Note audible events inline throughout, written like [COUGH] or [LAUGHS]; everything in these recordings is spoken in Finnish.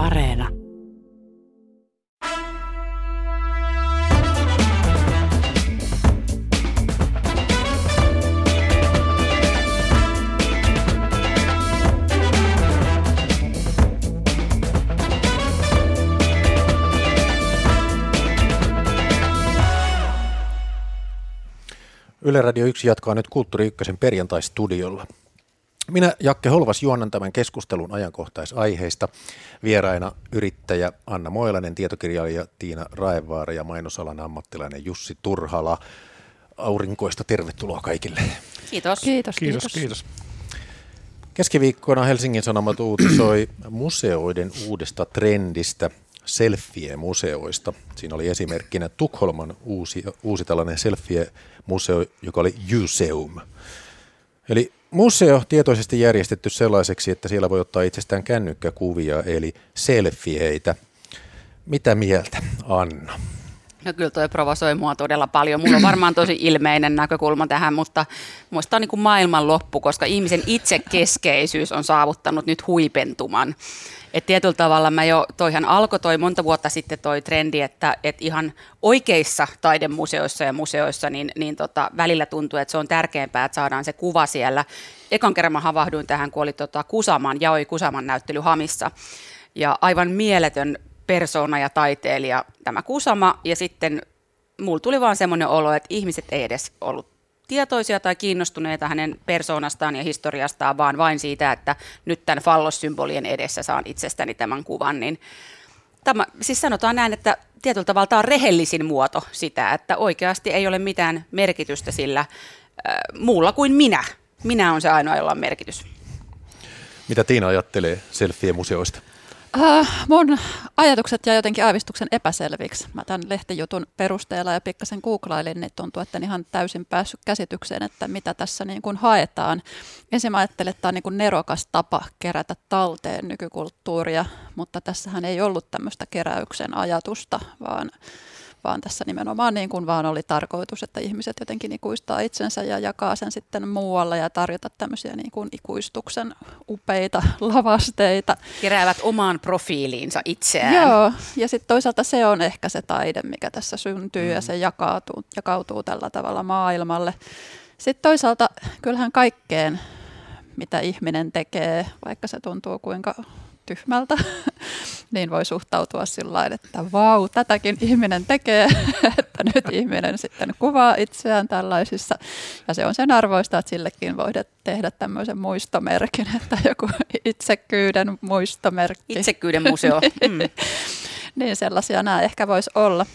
Areena. Yle Radio 1 jatkaa nyt Kulttuuri Ykkösen perjantai-studiolla. Minä Jakke Holvas juonan tämän keskustelun ajankohtaisaiheista. Vieraina yrittäjä Anna Moilanen, tietokirjailija Tiina Raevaara ja mainosalan ammattilainen Jussi Turhala. Aurinkoista tervetuloa kaikille. Kiitos. Kiitos, Kiitos, kiitos. kiitos. Keskiviikkona Helsingin Sanomat uutisoi museoiden uudesta trendistä selfie-museoista. Siinä oli esimerkkinä Tukholman uusi, uusi tällainen selfie-museo, joka oli Museum. Eli museo tietoisesti järjestetty sellaiseksi, että siellä voi ottaa itsestään kännykkäkuvia, eli selfieitä. Mitä mieltä, Anna? No kyllä toi provosoi mua todella paljon. Mulla on varmaan tosi ilmeinen näkökulma tähän, mutta muista on niin kuin maailman loppu, koska ihmisen itsekeskeisyys on saavuttanut nyt huipentuman. Et tietyllä tavalla mä jo, toihan alkoi toi monta vuotta sitten toi trendi, että et ihan oikeissa taidemuseoissa ja museoissa niin, niin tota, välillä tuntuu, että se on tärkeämpää, että saadaan se kuva siellä. Ekan kerran mä havahduin tähän, kun oli tota Kusaman, Jaoi Kusaman näyttely Hamissa. Ja aivan mieletön persona ja taiteilija tämä Kusama, ja sitten mulla tuli vaan semmoinen olo, että ihmiset ei edes ollut tietoisia tai kiinnostuneita hänen persoonastaan ja historiastaan, vaan vain siitä, että nyt tämän fallossymbolien edessä saan itsestäni tämän kuvan, niin tämä, siis sanotaan näin, että tietyllä tavalla tämä on rehellisin muoto sitä, että oikeasti ei ole mitään merkitystä sillä äh, muulla kuin minä. Minä on se ainoa, jolla on merkitys. Mitä Tiina ajattelee selfie-museoista? Uh, mun ajatukset ja jotenkin aavistuksen epäselviksi. Mä tämän lehtijutun perusteella ja pikkasen googlailin, niin tuntuu, että en ihan täysin päässyt käsitykseen, että mitä tässä niin kuin haetaan. Ensin mä ajattelin, että tämä on niin kuin nerokas tapa kerätä talteen nykykulttuuria, mutta tässähän ei ollut tämmöistä keräyksen ajatusta, vaan vaan tässä nimenomaan niin kuin vaan oli tarkoitus, että ihmiset jotenkin ikuistaa itsensä ja jakaa sen sitten muualle ja tarjota tämmöisiä niin kuin ikuistuksen upeita [LAUGHS] lavasteita. Keräävät omaan profiiliinsa itseään. Joo, ja sitten toisaalta se on ehkä se taide, mikä tässä syntyy mm. ja se jakautuu, jakautuu tällä tavalla maailmalle. Sitten toisaalta kyllähän kaikkeen, mitä ihminen tekee, vaikka se tuntuu kuinka tyhmältä, [LAUGHS] niin voi suhtautua sillä että vau, tätäkin ihminen tekee, [LAUGHS] että nyt ihminen sitten kuvaa itseään tällaisissa. Ja se on sen arvoista, että sillekin voi tehdä tämmöisen muistomerkin, [LAUGHS] että joku itsekyyden muistomerkki. Itsekyyden museo. [LAUGHS] Mm. niin sellaisia nämä ehkä voisi olla.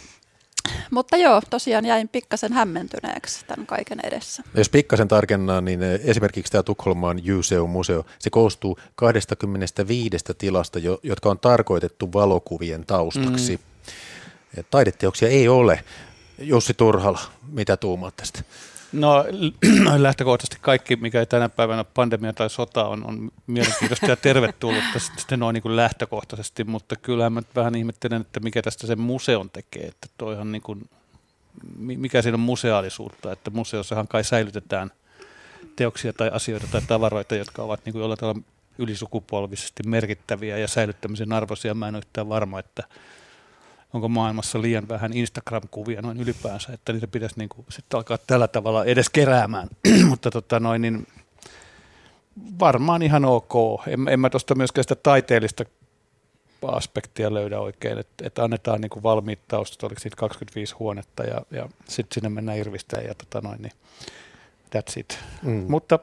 Mutta joo, tosiaan jäin pikkasen hämmentyneeksi tämän kaiken edessä. Jos pikkasen tarkennaa, niin esimerkiksi tämä Tukholman Museum-museo, se koostuu 25 tilasta, jotka on tarkoitettu valokuvien taustaksi. Mm. Taideteoksia ei ole. Jussi Turhala, mitä tuumaat tästä? No [CLEARS THROAT] lähtökohtaisesti kaikki, mikä ei tänä päivänä pandemia tai sota on, on mielenkiintoista ja tervetullutta sitten noin niin kuin lähtökohtaisesti, mutta kyllähän mä vähän ihmettelen, että mikä tästä sen museon tekee, että toihan niin kuin, mikä siinä on museaalisuutta, että museossahan kai säilytetään teoksia tai asioita tai tavaroita, jotka ovat niin kuin jollain tavalla ylisukupolvisesti merkittäviä ja säilyttämisen arvoisia. Mä en ole yhtään varma, että onko maailmassa liian vähän Instagram-kuvia noin ylipäänsä, että niitä pitäisi niin kuin sitten alkaa tällä tavalla edes keräämään. [CLEARS THROAT] Mutta tota noin, niin varmaan ihan ok. En, en mä tuosta myöskään sitä taiteellista aspektia löydä oikein, että, että annetaan niin kuin valmiit taustat, oliko siitä 25 huonetta ja, ja sitten sinne mennään irvistään ja tota noin, niin that's it. Mm. Mutta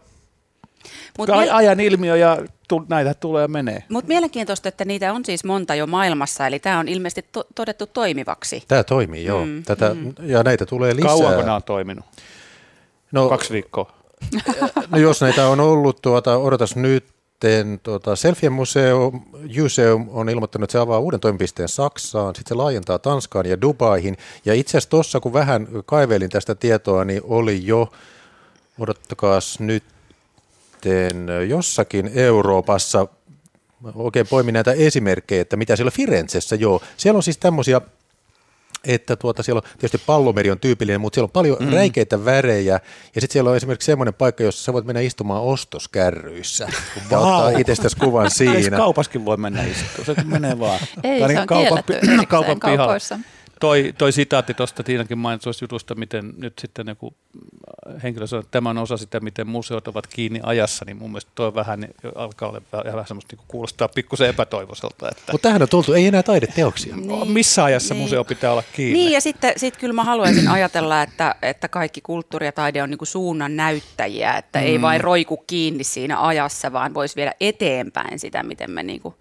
Mut ajan ilmiö ja tu, näitä tulee ja menee. Mutta mielenkiintoista, että niitä on siis monta jo maailmassa, eli tämä on ilmeisesti to- todettu toimivaksi. Tämä toimii, joo. Mm, Tätä, mm. Ja näitä tulee lisää. Kauanko nämä on toiminut? No, Kaksi viikkoa. [LAUGHS] No jos näitä on ollut, tuota, odotas nyt, tuota, Selfien museo, Museum on ilmoittanut, että se avaa uuden toimipisteen Saksaan, sitten se laajentaa Tanskaan ja Dubaihin. Ja itse asiassa tuossa, kun vähän kaivelin tästä tietoa, niin oli jo, odottakaas nyt, sitten jossakin Euroopassa, oikein poimin näitä esimerkkejä, että mitä siellä Firenzessä, joo, siellä on siis tämmöisiä että tuota, siellä on tietysti pallomeri on tyypillinen, mutta siellä on paljon mm. räikeitä värejä. Ja sitten siellä on esimerkiksi semmoinen paikka, jossa sä voit mennä istumaan ostoskärryissä, kun vaan ottaa itsestäsi kuvan siinä. Kaupaskin voi mennä istumaan, se menee vaan. Ei, se on kaupan, kielletty [CLEARS THROAT] kaupan kaupoissa toi, toi sitaatti tuosta Tiinakin mainitsi jutusta, miten nyt sitten joku henkilö sanoi, että tämä on osa sitä, miten museot ovat kiinni ajassa, niin mun mielestä toi vähän niin alkaa olla vähän semmoista niin kuulostaa pikkusen epätoivoiselta. Että Mutta tähän on tultu, ei enää taideteoksia. Niin. Missä ajassa niin. museo pitää olla kiinni? Niin ja sitten sit kyllä mä haluaisin ajatella, että, että kaikki kulttuuri ja taide on niin kuin suunnan näyttäjiä, että mm. ei vain roiku kiinni siinä ajassa, vaan voisi viedä eteenpäin sitä, miten me niin kuin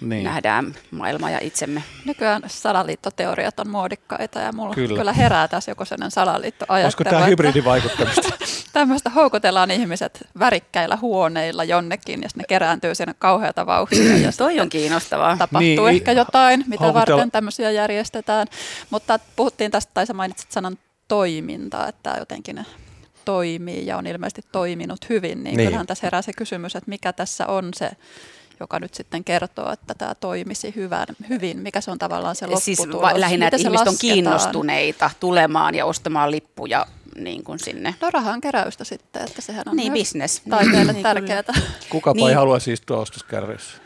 niin. nähdään maailma ja itsemme. Nykyään salaliittoteoriat on muodikkaita ja mulla kyllä, kyllä herää tässä joku sellainen salaliittoajattelu. Olisiko tämä hybridivaikuttamista? [LAUGHS] Tämmöistä houkutellaan ihmiset värikkäillä huoneilla jonnekin ja ne kerääntyy siinä kauheata vauhtia. Ja Toi on kiinnostavaa. Tapahtuu niin, ehkä jotain, mitä houkutella. varten tämmöisiä järjestetään. Mutta puhuttiin tästä, tai sä mainitsit sanan toiminta, että jotenkin toimii ja on ilmeisesti toiminut hyvin, niin, niin. kyllähän tässä herää se kysymys, että mikä tässä on se joka nyt sitten kertoo, että tämä toimisi hyvän, hyvin. Mikä se on tavallaan se siis lopputulos? Siis lähinnä, että ihmiset on kiinnostuneita tulemaan ja ostamaan lippuja niin kuin sinne. No rahan keräystä sitten, että sehän on niin, business. taiteelle niin, tärkeää. Kukapa niin. ei halua siis tuo ostoskärryssä.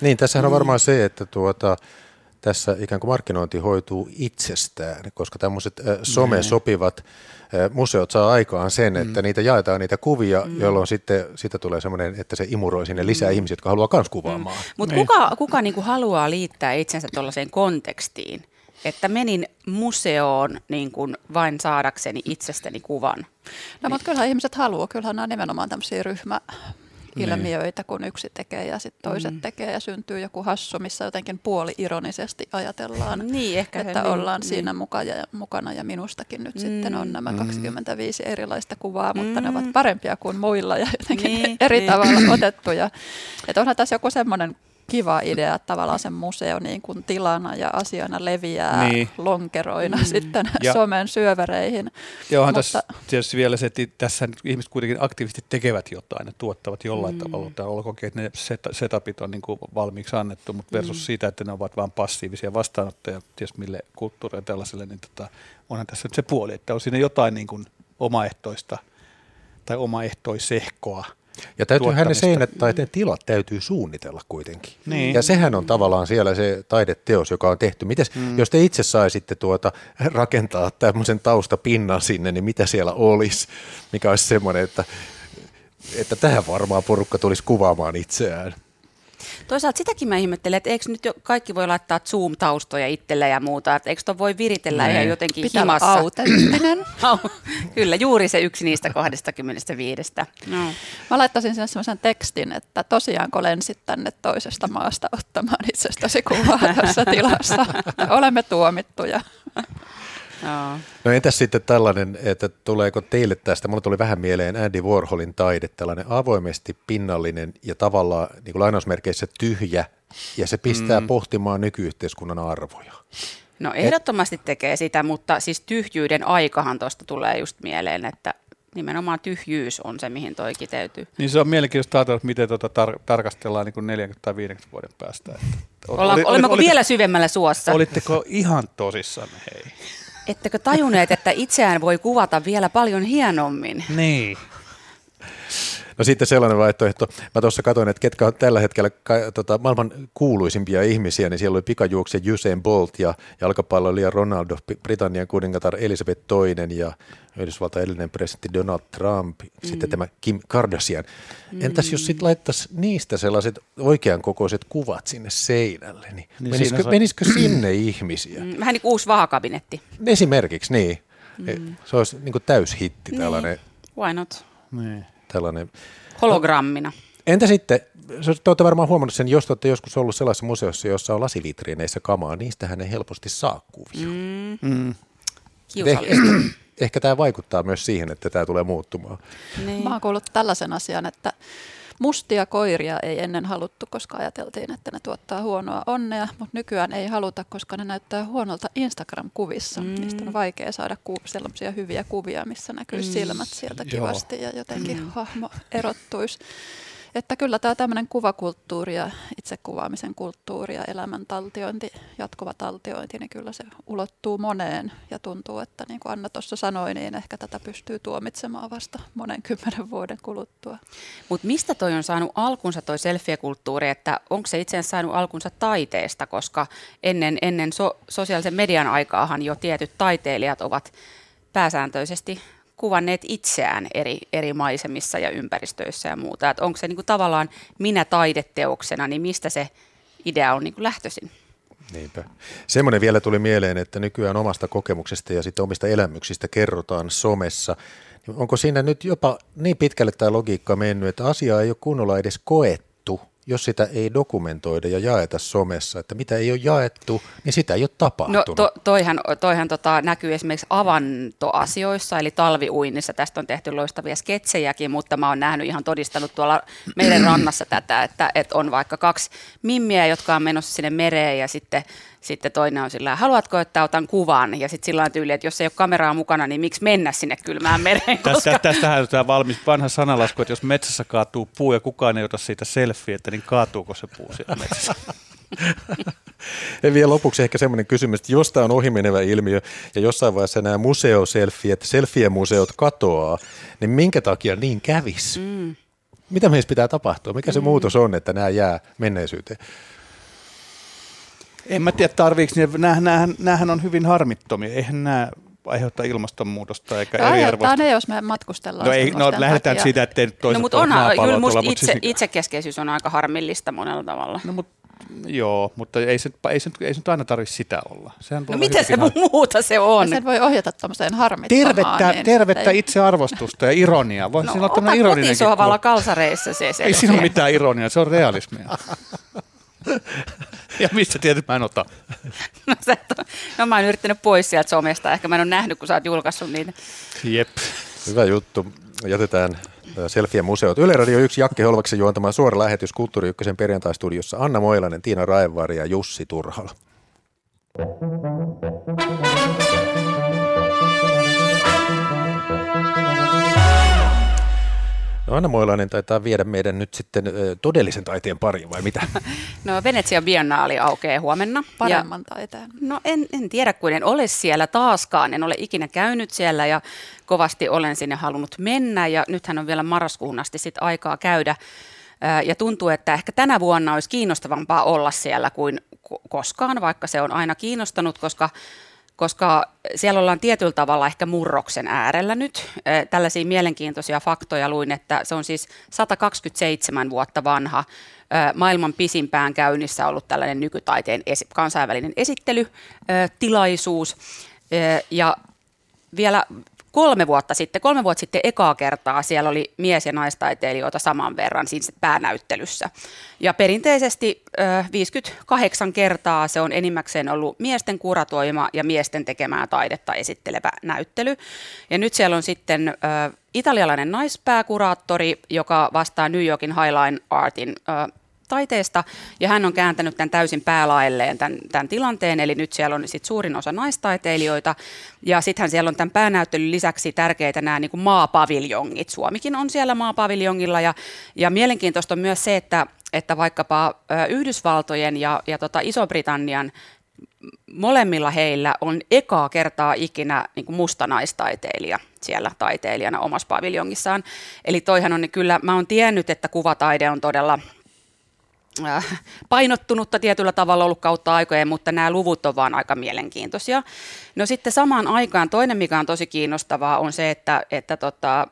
Niin, tässä on mm. varmaan se, että tuota, tässä ikään kuin markkinointi hoituu itsestään, koska tämmöiset äh, some-sopivat äh, museot saa aikaan sen, että mm. niitä jaetaan niitä kuvia, mm. jolloin sitten siitä tulee semmoinen, että se imuroi sinne lisää mm. ihmisiä, jotka haluaa myös kuvaamaan. Mm. Mutta niin. kuka, kuka niinku haluaa liittää itsensä tuollaiseen kontekstiin, että menin museoon niin kuin vain saadakseni itsestäni kuvan? No, mutta kyllähän ihmiset haluaa, kyllähän nämä on nimenomaan tämmöisiä ryhmä, ilmiöitä, kun yksi tekee ja sitten toiset mm. tekee ja syntyy joku hassu, missä jotenkin puoli-ironisesti ajatellaan, [LAUGHS] niin, ehkä että niin, ollaan niin. siinä muka ja, mukana ja minustakin nyt mm. sitten on nämä 25 mm. erilaista kuvaa, mutta mm. ne ovat mm. parempia kuin muilla ja [LAUGHS] jotenkin niin, eri niin. tavalla otettuja. Että onhan tässä joku semmoinen kiva idea, että tavallaan sen museo niin kuin tilana ja asiana leviää niin. lonkeroina mm. sitten ja, somen syövereihin. Ja onhan Mutta, tässä tietysti vielä se, että tässä ihmiset kuitenkin aktiivisesti tekevät jotain, ne tuottavat jollain mm. tavalla, tai olkoonkin, että ne setupit on niin kuin valmiiksi annettu, mutta versus mm. siitä, että ne ovat vain passiivisia vastaanottajia, ties mille kulttuurille tällaiselle, niin tota, onhan tässä nyt se puoli, että on siinä jotain niin kuin omaehtoista tai omaehtoisehkoa – ja täytyyhän ne seinät tai ne tilat täytyy suunnitella kuitenkin. Niin. Ja sehän on tavallaan siellä se taideteos, joka on tehty. Mites, mm. Jos te itse saisitte tuota, rakentaa tämmöisen taustapinnan sinne, niin mitä siellä olisi? Mikä olisi semmoinen, että, että tähän varmaan porukka tulisi kuvaamaan itseään. Toisaalta sitäkin mä ihmettelen, että eikö nyt jo kaikki voi laittaa Zoom-taustoja itselle ja muuta, että eikö tuon voi viritellä ihan jotenkin Pitää himassa. autenttinen. [LAUGHS] Kyllä, juuri se yksi niistä 25. No. Mä laittaisin sinne sellaisen tekstin, että tosiaanko lensit tänne toisesta maasta ottamaan itsestäsi kuvaa tässä tilassa. Olemme tuomittuja. No. no entäs sitten tällainen, että tuleeko teille tästä, mulla tuli vähän mieleen Andy Warholin taide, tällainen avoimesti pinnallinen ja tavallaan niin kuin lainausmerkeissä tyhjä, ja se pistää mm. pohtimaan nykyyhteiskunnan arvoja. No ehdottomasti tekee sitä, mutta siis tyhjyyden aikahan tuosta tulee just mieleen, että nimenomaan tyhjyys on se, mihin toi kiteytyy. Niin se on mielenkiintoista ajatella, miten tuota tar- tarkastellaan niin kuin 40 tai 50 vuoden päästä. Että, Ollaan, oli, olemmeko oli, vielä syvemmällä suossa? Olitteko ihan tosissanne, hei? Ettekö tajuneet, että itseään voi kuvata vielä paljon hienommin? Niin. No sitten sellainen vaihtoehto, mä tuossa katsoin, että ketkä on tällä hetkellä ka, tota, maailman kuuluisimpia ihmisiä, niin siellä oli pikajuoksija Usain Bolt ja jalkapalloilija Ronaldo, Britannian kuningatar Elisabeth II ja Yhdysvaltain edellinen presidentti Donald Trump, mm. sitten tämä Kim Kardashian. Mm. Entäs jos sitten laittaisi niistä sellaiset oikean kokoiset kuvat sinne seinälle, niin, niin menisikö, saa... menisikö [CLEARS THROAT] sinne ihmisiä? Mm, vähän niin kuin uusi vahakabinetti. Esimerkiksi, niin. Mm. Se olisi niin kuin täyshitti niin. tällainen. Why not? Niin. Tällainen. Hologrammina. Entä sitten, te olette varmaan huomannut sen, jos olette joskus ollut sellaisessa museossa, jossa on lasivitriineissä kamaa, niistähän ei helposti saa kuvia. Mm. Mm. Kiusallista ehkä tämä vaikuttaa myös siihen, että tämä tulee muuttumaan. Niin. Mä oon kuullut tällaisen asian, että mustia koiria ei ennen haluttu, koska ajateltiin, että ne tuottaa huonoa onnea, mutta nykyään ei haluta, koska ne näyttää huonolta Instagram-kuvissa. Mm. Niistä on vaikea saada ku- sellaisia hyviä kuvia, missä näkyy mm. silmät sieltä kivasti Joo. ja jotenkin mm. hahmo erottuisi. Että kyllä tämä tämmöinen kuvakulttuuri ja itsekuvaamisen kulttuuri ja elämän taltiointi, jatkuva taltiointi, niin kyllä se ulottuu moneen ja tuntuu, että niin kuin Anna tuossa sanoi, niin ehkä tätä pystyy tuomitsemaan vasta monen kymmenen vuoden kuluttua. Mutta mistä toi on saanut alkunsa toi selfie-kulttuuri, että onko se itse asiassa saanut alkunsa taiteesta, koska ennen, ennen so, sosiaalisen median aikaahan jo tietyt taiteilijat ovat pääsääntöisesti kuvanneet itseään eri, eri maisemissa ja ympäristöissä ja muuta. Että onko se niin kuin tavallaan minä taideteoksena, niin mistä se idea on niin kuin lähtöisin? Niinpä. Semmoinen vielä tuli mieleen, että nykyään omasta kokemuksesta ja sitten omista elämyksistä kerrotaan somessa. Onko siinä nyt jopa niin pitkälle tämä logiikka mennyt, että asiaa ei ole kunnolla edes koettu? Jos sitä ei dokumentoida ja jaeta somessa, että mitä ei ole jaettu, niin sitä ei ole tapahtunut. No to, toihan, toihan tota, näkyy esimerkiksi avantoasioissa, eli talviuinnissa. Tästä on tehty loistavia sketsejäkin, mutta mä oon nähnyt ihan todistanut tuolla meidän rannassa tätä, että, että on vaikka kaksi mimmiä, jotka on menossa sinne mereen ja sitten sitten toinen on sillä haluatko, että otan kuvan? Ja sitten sillä on tyyli, että jos ei ole kameraa mukana, niin miksi mennä sinne kylmään mereen? Koska... Tästähän on tämä valmis vanha sanalasku, että jos metsässä kaatuu puu ja kukaan ei ota siitä selfie, että niin kaatuuko se puu siellä metsässä? [LAUGHS] Ja vielä lopuksi ehkä semmoinen kysymys, että jos tämä on ohimenevä ilmiö ja jossain vaiheessa nämä museoselfiet, selfie-museot katoaa, niin minkä takia niin kävisi? Mm. Mitä meissä pitää tapahtua? Mikä se mm. muutos on, että nämä jää menneisyyteen? En mä tiedä, tarviiko ne, näähän, näähän on hyvin harmittomia, eihän nämä aiheuttaa ilmastonmuutosta eikä no, eriarvoista. ne, jos me matkustellaan. No, ei, no lähdetään takia. siitä, ettei toiset no, mutta on, kyllä musta itse, siis... itsekeskeisyys on aika harmillista monella tavalla. No, mutta Joo, mutta ei se, ei se, ei se nyt aina tarvitse sitä olla. Sehän no mitä se har... muuta se on? Ja sen voi ohjata tuommoiseen harmittomaan. Tervettä, niin tervettä ei... itsearvostusta ja ironiaa. Voi no, siinä olla ironinen. kalsareissa se Ei siinä ole mitään ironiaa, se on realismia. [LAUGHS] ja mistä tiedät, mä en ota? no, sä et no mä oon yrittänyt pois sieltä somesta. Ehkä mä en ole nähnyt, kun sä oot julkaissut niitä. Jep. Hyvä juttu. Jätetään Selfien museot. Yle Radio 1 Jakke Holvaksen juontama suora lähetys Kulttuuri Ykkösen perjantaistudiossa Anna Moilanen, Tiina Raevari ja Jussi Turhala. No Anna Moilainen taitaa viedä meidän nyt sitten todellisen taiteen pariin, vai mitä? [LAUGHS] No Venetsian biennaali aukeaa huomenna. Paremman ja, taiteen. No en, en tiedä, kun en ole siellä taaskaan. En ole ikinä käynyt siellä ja kovasti olen sinne halunnut mennä. Ja nythän on vielä marraskuun asti sit aikaa käydä. Ja tuntuu, että ehkä tänä vuonna olisi kiinnostavampaa olla siellä kuin koskaan, vaikka se on aina kiinnostanut, koska koska siellä ollaan tietyllä tavalla ehkä murroksen äärellä nyt. Tällaisia mielenkiintoisia faktoja luin, että se on siis 127 vuotta vanha maailman pisimpään käynnissä ollut tällainen nykytaiteen kansainvälinen esittelytilaisuus. Ja vielä kolme vuotta sitten, kolme vuotta sitten ekaa kertaa siellä oli mies- ja naistaiteilijoita saman verran siis päänäyttelyssä. Ja perinteisesti 58 kertaa se on enimmäkseen ollut miesten kuratoima ja miesten tekemää taidetta esittelevä näyttely. Ja nyt siellä on sitten italialainen naispääkuraattori, joka vastaa New Yorkin Highline Artin taiteesta, ja hän on kääntänyt tämän täysin päälaelleen tämän, tämän tilanteen, eli nyt siellä on sit suurin osa naistaiteilijoita, ja sittenhän siellä on tämän päänäyttelyn lisäksi tärkeitä nämä niin kuin maapaviljongit. Suomikin on siellä maapaviljongilla, ja, ja mielenkiintoista on myös se, että, että vaikkapa Yhdysvaltojen ja, ja tota Iso-Britannian molemmilla heillä on ekaa kertaa ikinä niin kuin musta naistaiteilija siellä taiteilijana omassa paviljongissaan. Eli toihan on niin kyllä, mä oon tiennyt, että kuvataide on todella painottunutta tietyllä tavalla ollut kautta aikojen, mutta nämä luvut on vaan aika mielenkiintoisia. No sitten samaan aikaan toinen, mikä on tosi kiinnostavaa, on se, että, että tota,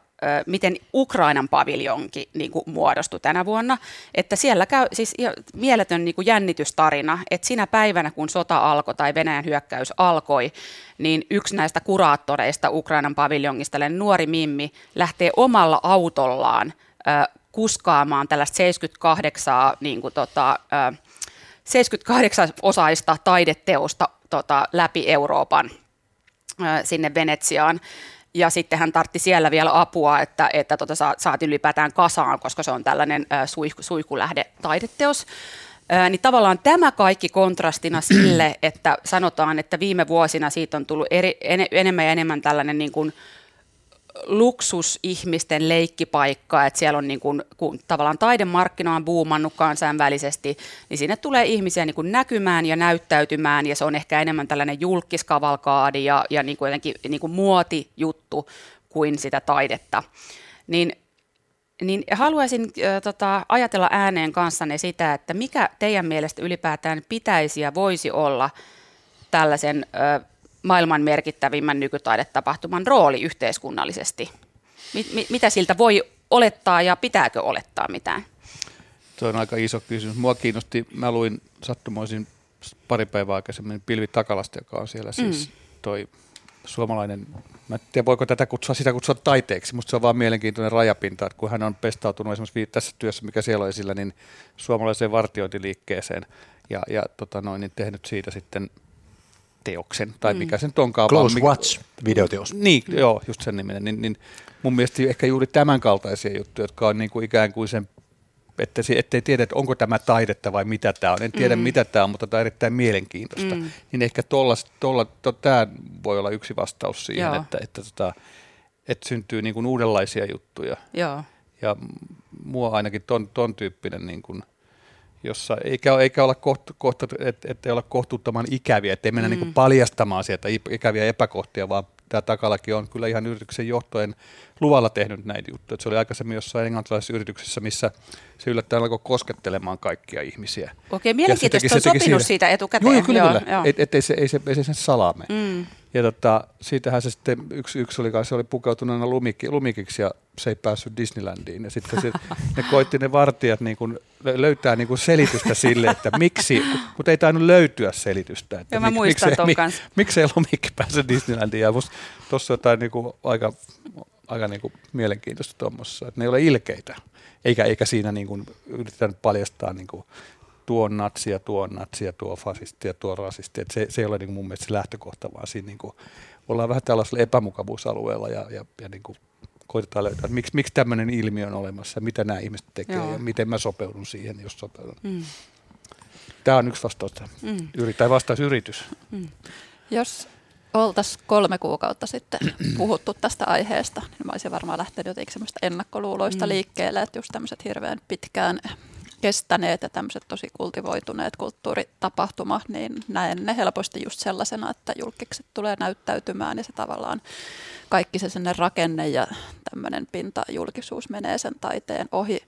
miten Ukrainan paviljonki niin kuin muodostui tänä vuonna. Että siellä käy siis mieletön niin kuin jännitystarina, että sinä päivänä, kun sota alkoi tai Venäjän hyökkäys alkoi, niin yksi näistä kuraattoreista Ukrainan paviljongista, nuori Mimmi, lähtee omalla autollaan kuskaamaan tällaista 78, niin kuin tota, 78 osaista taideteosta tota, läpi Euroopan sinne Venetsiaan. Ja sitten hän tartti siellä vielä apua, että, että tota, saat ylipäätään kasaan, koska se on tällainen suihku, suihkulähde taideteos. Niin tavallaan tämä kaikki kontrastina [CLEARS THROAT] sille, että sanotaan, että viime vuosina siitä on tullut eri, en, enemmän ja enemmän tällainen niin kuin luksusihmisten leikkipaikka, että siellä on niin kuin, kun tavallaan taidemarkkina on buumannut kansainvälisesti, niin sinne tulee ihmisiä niin kuin näkymään ja näyttäytymään ja se on ehkä enemmän tällainen julkiskavalkaadi ja, ja niin kuin jotenkin niin kuin muotijuttu kuin sitä taidetta. Niin niin haluaisin äh, tota, ajatella ääneen kanssanne sitä, että mikä teidän mielestä ylipäätään pitäisi ja voisi olla tällaisen äh, maailman merkittävimmän nykytaidetapahtuman rooli yhteiskunnallisesti? Mit, mit, mitä siltä voi olettaa ja pitääkö olettaa mitään? Tuo on aika iso kysymys. Mua kiinnosti, mä luin sattumoisin pari päivää aikaisemmin Pilvi Takalasta, joka on siellä siis mm. toi suomalainen, mä en tiedä voiko tätä kutsua, sitä kutsua taiteeksi, mutta se on vaan mielenkiintoinen rajapinta, että kun hän on pestautunut esimerkiksi tässä työssä, mikä siellä on esillä, niin suomalaiseen vartiointiliikkeeseen ja, ja tota noin, niin tehnyt siitä sitten teoksen, tai mm. mikä sen onkaan. Close vaan, Watch videoteos. Niin, joo, just sen niminen. Niin, niin mun mielestä ehkä juuri tämän kaltaisia juttuja, jotka on niin kuin ikään kuin sen että se, ettei tiedä, että onko tämä taidetta vai mitä tämä on. En tiedä, mm. mitä tämä on, mutta tämä on erittäin mielenkiintoista. Mm. Niin ehkä tolla, tolla, to, tämä voi olla yksi vastaus siihen, Joo. että, että, tota, että syntyy niin kuin uudenlaisia juttuja. Joo. Ja mua ainakin ton, ton tyyppinen niin kuin – jossa eikä, eikä olla kohtu, kohtu, et, ettei olla kohtuuttoman ikäviä, ettei mennä mm. niin paljastamaan sieltä ikäviä epäkohtia, vaan tämä takalaki on kyllä ihan yrityksen johtojen luvalla tehnyt näitä juttuja. se oli aikaisemmin jossain englantilaisessa yrityksessä, missä se yllättäen alkoi koskettelemaan kaikkia ihmisiä. Okei, mielenkiintoista, on sopinut siitä, siitä etukäteen. Joo, kyllä, joo, kyllä. Joo. Et, ettei se, ei se, ei se sen salaa mm. Ja tota, siitähän se sitten, yksi, yksi oli, se oli pukeutuneena lumikki, lumikiksi ja se ei päässyt Disneylandiin. Ja sitten se, [LAUGHS] ne koitti ne vartijat niin kuin löytää niin kuin selitystä sille, että miksi, mutta ei tainnut löytyä selitystä. Että Joo, mä mik, muistan miksei, mik, miksei lumikki päässyt Disneylandiin. Ja tuossa jotain niin kuin aika, aika niin kuin mielenkiintoista tuommoissa, että ne ei ole ilkeitä. Eikä, eikä siinä niin kuin yritetä paljastaa niin kuin tuo on natsia, tuo on natsia, tuo fasisti ja tuo on rasisti. Et se, se ei ole niin kuin mun mielestä se lähtökohta, vaan siinä niin kuin ollaan vähän tällaisella epämukavuusalueella ja, ja, ja niin kuin koitetaan löytää, että miksi, miksi tämmöinen ilmiö on olemassa, mitä nämä ihmiset tekee Joo. ja miten mä sopeudun siihen, jos sopeudun. Mm. Tämä on yksi vastaus. Mm. tai vastausyritys. Mm. Jos oltaisiin kolme kuukautta sitten [CLEARS THROAT] puhuttu tästä aiheesta, niin mä olisin varmaan lähtenyt jotenkin semmoista ennakkoluuloista mm. liikkeelle, että just tämmöiset hirveän pitkään kestäneet ja tämmöiset tosi kultivoituneet kulttuuritapahtumat, niin näen ne helposti just sellaisena, että julkikset tulee näyttäytymään ja se tavallaan kaikki se sinne rakenne ja tämmöinen pintajulkisuus menee sen taiteen ohi.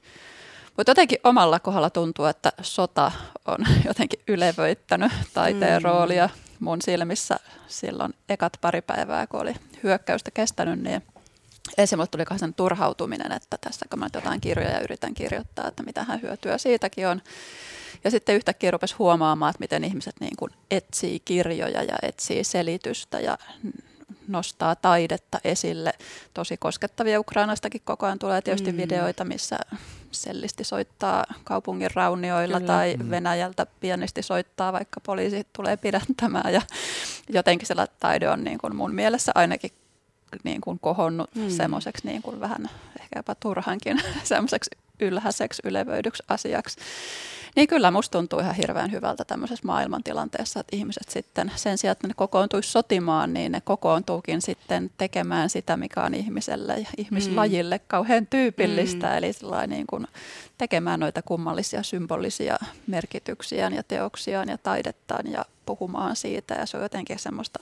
Mutta jotenkin omalla kohdalla tuntuu, että sota on [LAUGHS] jotenkin ylevöittänyt taiteen mm. roolia mun silmissä silloin ekat pari päivää, kun oli hyökkäystä kestänyt, niin esimerkiksi tuli sen turhautuminen, että tässä kun mä jotain kirjoja ja yritän kirjoittaa, että mitä hän hyötyä siitäkin on. Ja sitten yhtäkkiä rupesi huomaamaan, että miten ihmiset niin kuin etsii kirjoja ja etsii selitystä ja nostaa taidetta esille. Tosi koskettavia Ukrainastakin koko ajan tulee tietysti mm. videoita, missä sellisti soittaa kaupungin raunioilla Kyllä. tai mm. Venäjältä pienisti soittaa, vaikka poliisi tulee pidättämään. Ja jotenkin sillä taide on niin kuin mun mielessä ainakin niin kuin kohonnut mm. semmoiseksi niin kuin vähän ehkä jopa turhankin [LAUGHS] semmoiseksi ylhäiseksi ylevöidyksi asiaksi. Niin kyllä musta tuntuu ihan hirveän hyvältä tämmöisessä maailmantilanteessa, että ihmiset sitten sen sijaan, että ne kokoontuisi sotimaan, niin ne kokoontuukin sitten tekemään sitä, mikä on ihmiselle ja ihmislajille mm. kauhean tyypillistä, mm. eli niin kuin tekemään noita kummallisia symbolisia merkityksiään ja teoksiaan ja taidettaan ja puhumaan siitä ja se on jotenkin semmoista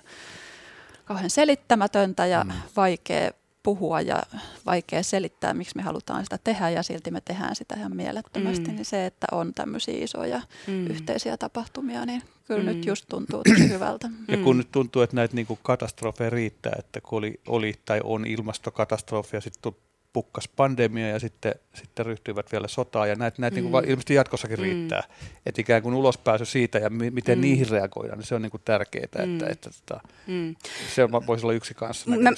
kauhean selittämätöntä ja mm. vaikea puhua ja vaikea selittää, miksi me halutaan sitä tehdä ja silti me tehdään sitä ihan mielettömästi, mm. niin se, että on tämmöisiä isoja mm. yhteisiä tapahtumia, niin kyllä mm. nyt just tuntuu tosi [CLEARS THROAT] hyvältä. Ja kun mm. nyt tuntuu, että näitä niinku katastrofeja riittää, että kun oli, oli tai on ilmastokatastrofi ja sitten pukkas pandemia ja sitten, sitten ryhtyivät vielä sotaan ja näitä, näitä niinku mm. niin ilmeisesti jatkossakin mm. riittää. Että ikään kuin ulospääsy siitä ja m- miten mm. niihin reagoidaan, niin se on niin kuin tärkeää, että, mm. että, että, että mm. se voisi olla yksi kanssa. Mä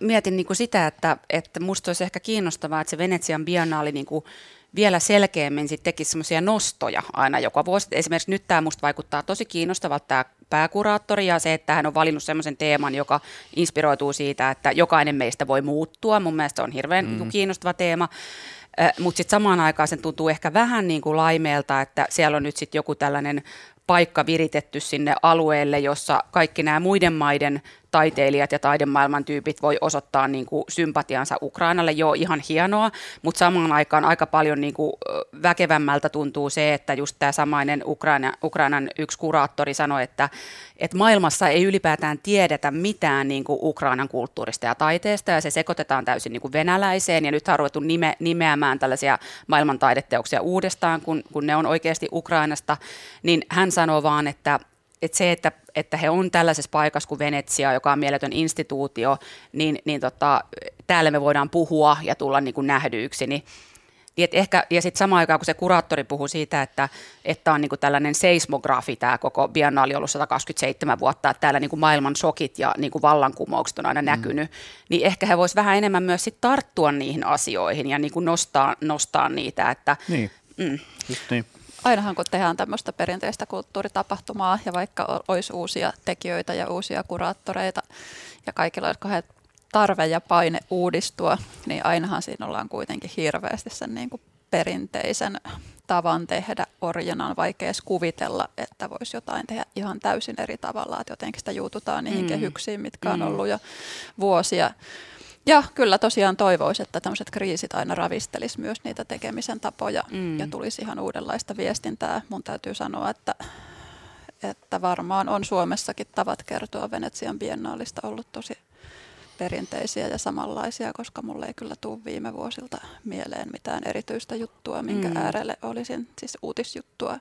mietin niin kuin sitä, että, että musta olisi ehkä kiinnostavaa, että se Venetsian biennaali niin kuin vielä selkeämmin sit tekisi semmoisia nostoja aina joka vuosi. Esimerkiksi nyt tämä musta vaikuttaa tosi kiinnostavalta tämä pääkuraattori ja se, että hän on valinnut semmoisen teeman, joka inspiroituu siitä, että jokainen meistä voi muuttua. Mun mielestä on hirveän mm. kiinnostava teema. Mutta sitten samaan aikaan sen tuntuu ehkä vähän niin kuin laimeelta, että siellä on nyt sitten joku tällainen paikka viritetty sinne alueelle, jossa kaikki nämä muiden maiden taiteilijat ja taidemaailman tyypit voi osoittaa niin kuin sympatiansa Ukrainalle. jo ihan hienoa, mutta samaan aikaan aika paljon niin kuin väkevämmältä tuntuu se, että just tämä samainen Ukraina, Ukrainan yksi kuraattori sanoi, että, että maailmassa ei ylipäätään tiedetä mitään niin kuin Ukrainan kulttuurista ja taiteesta ja se sekoitetaan täysin niin kuin venäläiseen ja nyt on ruvettu nime, nimeämään tällaisia maailman taideteoksia uudestaan, kun, kun ne on oikeasti Ukrainasta, niin hän sanoo vaan, että, että se, että, että he on tällaisessa paikassa kuin Venetsia, joka on mieletön instituutio, niin, niin tota, täällä me voidaan puhua ja tulla niin kuin nähdyiksi, niin niin ehkä, ja sitten samaan aikaan, kun se kuraattori puhuu siitä, että, että on niinku tällainen seismografi tämä koko biennaali ollut 127 vuotta, että täällä niinku maailman shokit ja niinku vallankumoukset on aina mm. näkynyt, niin ehkä he voisivat vähän enemmän myös sit tarttua niihin asioihin ja niinku nostaa, nostaa niitä. Että, niin, mm. just niin ainahan kun tehdään tämmöistä perinteistä kulttuuritapahtumaa ja vaikka olisi uusia tekijöitä ja uusia kuraattoreita ja kaikilla, jotka he tarve ja paine uudistua, niin ainahan siinä ollaan kuitenkin hirveästi sen niin kuin perinteisen tavan tehdä orjana on vaikea edes kuvitella, että voisi jotain tehdä ihan täysin eri tavalla, että jotenkin sitä juututaan niihin mm. kehyksiin, mitkä on mm. ollut jo vuosia. Ja kyllä tosiaan toivoisi, että tämmöiset kriisit aina ravistelisi myös niitä tekemisen tapoja mm. ja tulisi ihan uudenlaista viestintää. Mun täytyy sanoa, että, että varmaan on Suomessakin tavat kertoa Venetsian biennaalista ollut tosi perinteisiä ja samanlaisia, koska mulle ei kyllä tule viime vuosilta mieleen mitään erityistä juttua, minkä mm. äärelle olisin, siis uutisjuttua,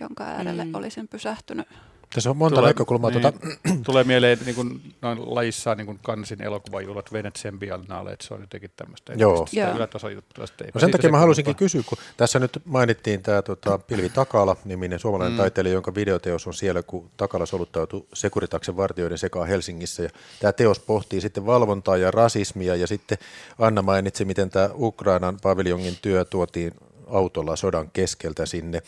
jonka äärelle mm. olisin pysähtynyt. Tässä on monta tulee, näkökulmaa. Niin, tuota. [CLEARS THROAT] Tulee mieleen niin kuin, noin lajissaan niin kuin kansin elokuvajuhlat Venetsian biennaale, että se on jotenkin tämmöistä Joo. ylätasojuttua. No sen takia mä halusinkin kysyä, kun tässä nyt mainittiin tämä tota, Pilvi Takala, niminen suomalainen mm. taiteilija, jonka videoteos on siellä, kun Takala soluttautui Sekuritaksen vartijoiden sekaan Helsingissä. Ja tämä teos pohtii sitten valvontaa ja rasismia, ja sitten Anna mainitsi, miten tämä Ukrainan paviljongin työ tuotiin autolla sodan keskeltä sinne.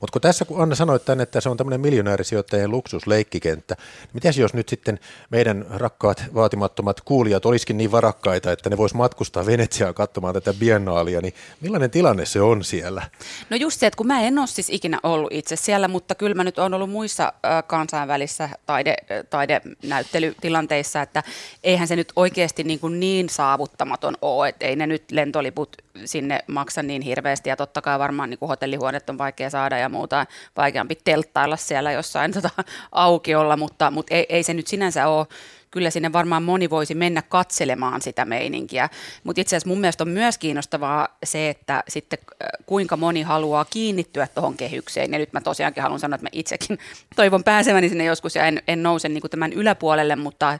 Mutta kun tässä kun Anna sanoi tänne, että se on tämmöinen miljonäärisijoittajien luksusleikkikenttä, niin mitäs jos nyt sitten meidän rakkaat vaatimattomat kuulijat olisikin niin varakkaita, että ne vois matkustaa Venetsiaan katsomaan tätä biennaalia, niin millainen tilanne se on siellä? No just se, että kun mä en ole siis ikinä ollut itse siellä, mutta kyllä mä nyt on ollut muissa kansainvälisissä taide, taidenäyttelytilanteissa, että eihän se nyt oikeasti niin, kuin niin saavuttamaton ole, että ei ne nyt lentoliput sinne maksa niin hirveästi ja totta kai varmaan niin kuin hotellihuoneet on vaikea saada ja muuta, vaikeampi telttailla siellä jossain tota, aukiolla, mutta, mutta ei, ei se nyt sinänsä ole kyllä sinne varmaan moni voisi mennä katselemaan sitä meininkiä. Mutta itse asiassa mun mielestä on myös kiinnostavaa se, että sitten kuinka moni haluaa kiinnittyä tuohon kehykseen. Ja nyt mä tosiaankin haluan sanoa, että mä itsekin [LAUGHS] toivon pääseväni sinne joskus ja en, en nouse niin tämän yläpuolelle, mutta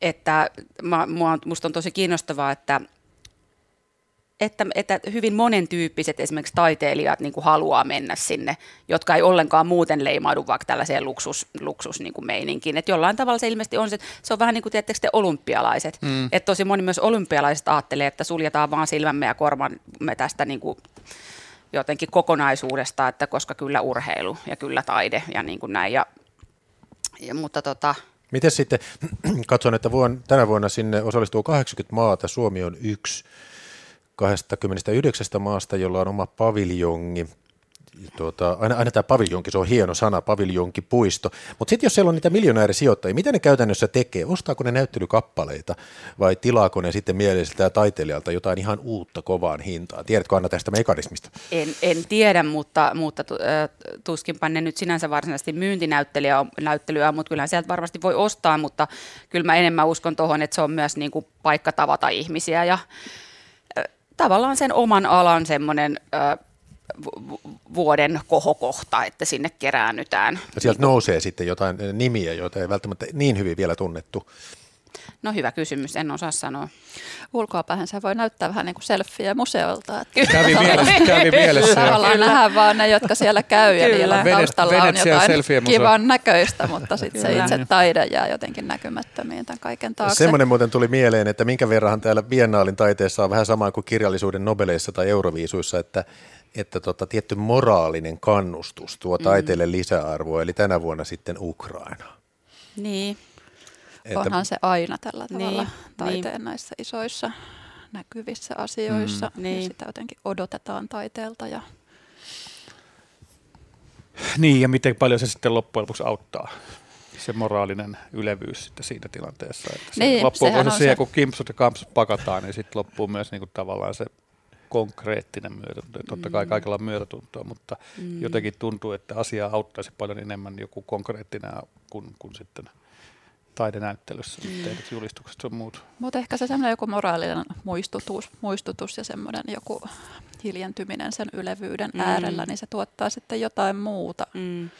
että mä, musta on tosi kiinnostavaa, että että, että hyvin monentyyppiset esimerkiksi taiteilijat niin kuin haluaa mennä sinne, jotka ei ollenkaan muuten leimaudu vaikka tällaiseen luksus, luksus niin kuin meininkiin. Että jollain tavalla se ilmeisesti on se, se on vähän niin kuin tiedättekö te olympialaiset. Mm. Että tosi moni myös olympialaiset ajattelee, että suljetaan vaan silmämme ja korvamme tästä niin kuin jotenkin kokonaisuudesta, että koska kyllä urheilu ja kyllä taide ja niin kuin näin. Ja, ja, mutta tota, Miten sitten, [CLEARS THROAT] katson, että vuonna, tänä vuonna sinne osallistuu 80 maata, Suomi on yksi. 29 maasta, jolla on oma paviljongi. Tuota, aina, aina tämä paviljonki, se on hieno sana, paviljonkipuisto. Mutta sitten jos siellä on niitä miljonäärisijoittajia, mitä ne käytännössä tekee? Ostaako ne näyttelykappaleita vai tilaako ne sitten mielelliseltä ja taiteilijalta jotain ihan uutta kovaan hintaan? Tiedätkö Anna tästä mekanismista? En, en tiedä, mutta, mutta tuskinpa ne nyt sinänsä varsinaisesti myyntinäyttelyä, mutta kyllä sieltä varmasti voi ostaa, mutta kyllä mä enemmän uskon tuohon, että se on myös niin kuin paikka tavata ihmisiä ja tavallaan sen oman alan semmoinen vuoden kohokohta, että sinne keräännytään. Ja sieltä nousee sitten jotain nimiä, joita ei välttämättä niin hyvin vielä tunnettu. No hyvä kysymys, en osaa sanoa. Ulkoapäin se voi näyttää vähän niin kuin selfie museolta. Että [LAUGHS] kävi, mielessä, kävi mielessä. Tavallaan nähdään vaan ne, jotka siellä käy ja niillä taustalla on jotain kivan näköistä, mutta sitten se itse taide jää jotenkin näkymättömiin tämän kaiken taakse. Semmoinen muuten tuli mieleen, että minkä verran täällä Biennaalin taiteessa on vähän sama kuin kirjallisuuden Nobeleissa tai Euroviisuissa, että että tota, tietty moraalinen kannustus tuo taiteelle mm. lisäarvoa, eli tänä vuonna sitten Ukraina. Niin, että... Onhan se aina tällä niin, tavalla niin, taiteen niin. näissä isoissa näkyvissä asioissa. Mm, niin. Sitä jotenkin odotetaan taiteelta. Ja... Niin, ja miten paljon se sitten loppujen lopuksi auttaa se moraalinen ylevyys sitten siinä tilanteessa. Että se Niin, loppuu sehän se on siihen, se- kun kimpsut ja kampsut pakataan, niin sitten loppuu myös niin kuin tavallaan se konkreettinen myötätunto. Totta kai kaikilla on myötätuntoa, mutta mm. jotenkin tuntuu, että asiaa auttaisi paljon enemmän joku konkreettinen kuin, kuin sitten taidenäyttelyssä mm. tehdyt julistukset ja muut. Mutta ehkä se semmoinen joku moraalinen muistutus, muistutus ja semmoinen joku hiljentyminen sen ylevyyden Mm. mm. äärellä, niin se tuottaa sitten jotain muuta Mm. kuin Niin,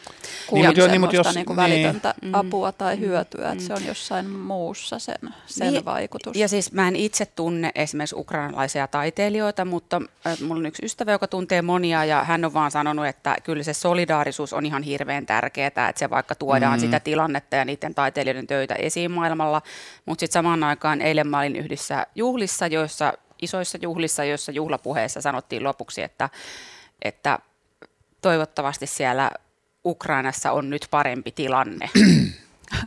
niin, mut jo- niin, semmoista jos- niin kuin niin. välitöntä Mm. apua tai Mm. hyötyä, Mm. että se on jossain muussa sen, sen Niin, vaikutus. Ja siis mä en itse tunne esimerkiksi ukrainalaisia taiteilijoita, mutta äh, mulla on yksi ystävä, joka tuntee monia ja hän on vaan sanonut, että kyllä se solidaarisuus on ihan hirveän tärkeää, että se vaikka tuodaan Mm. mm. sitä tilannetta ja niiden taiteilijoiden töitä esiin maailmalla, mutta sitten samaan aikaan eilen mä olin yhdessä juhlissa, joissa isoissa juhlissa, joissa juhlapuheessa sanottiin lopuksi, että, että toivottavasti siellä Ukrainassa on nyt parempi tilanne.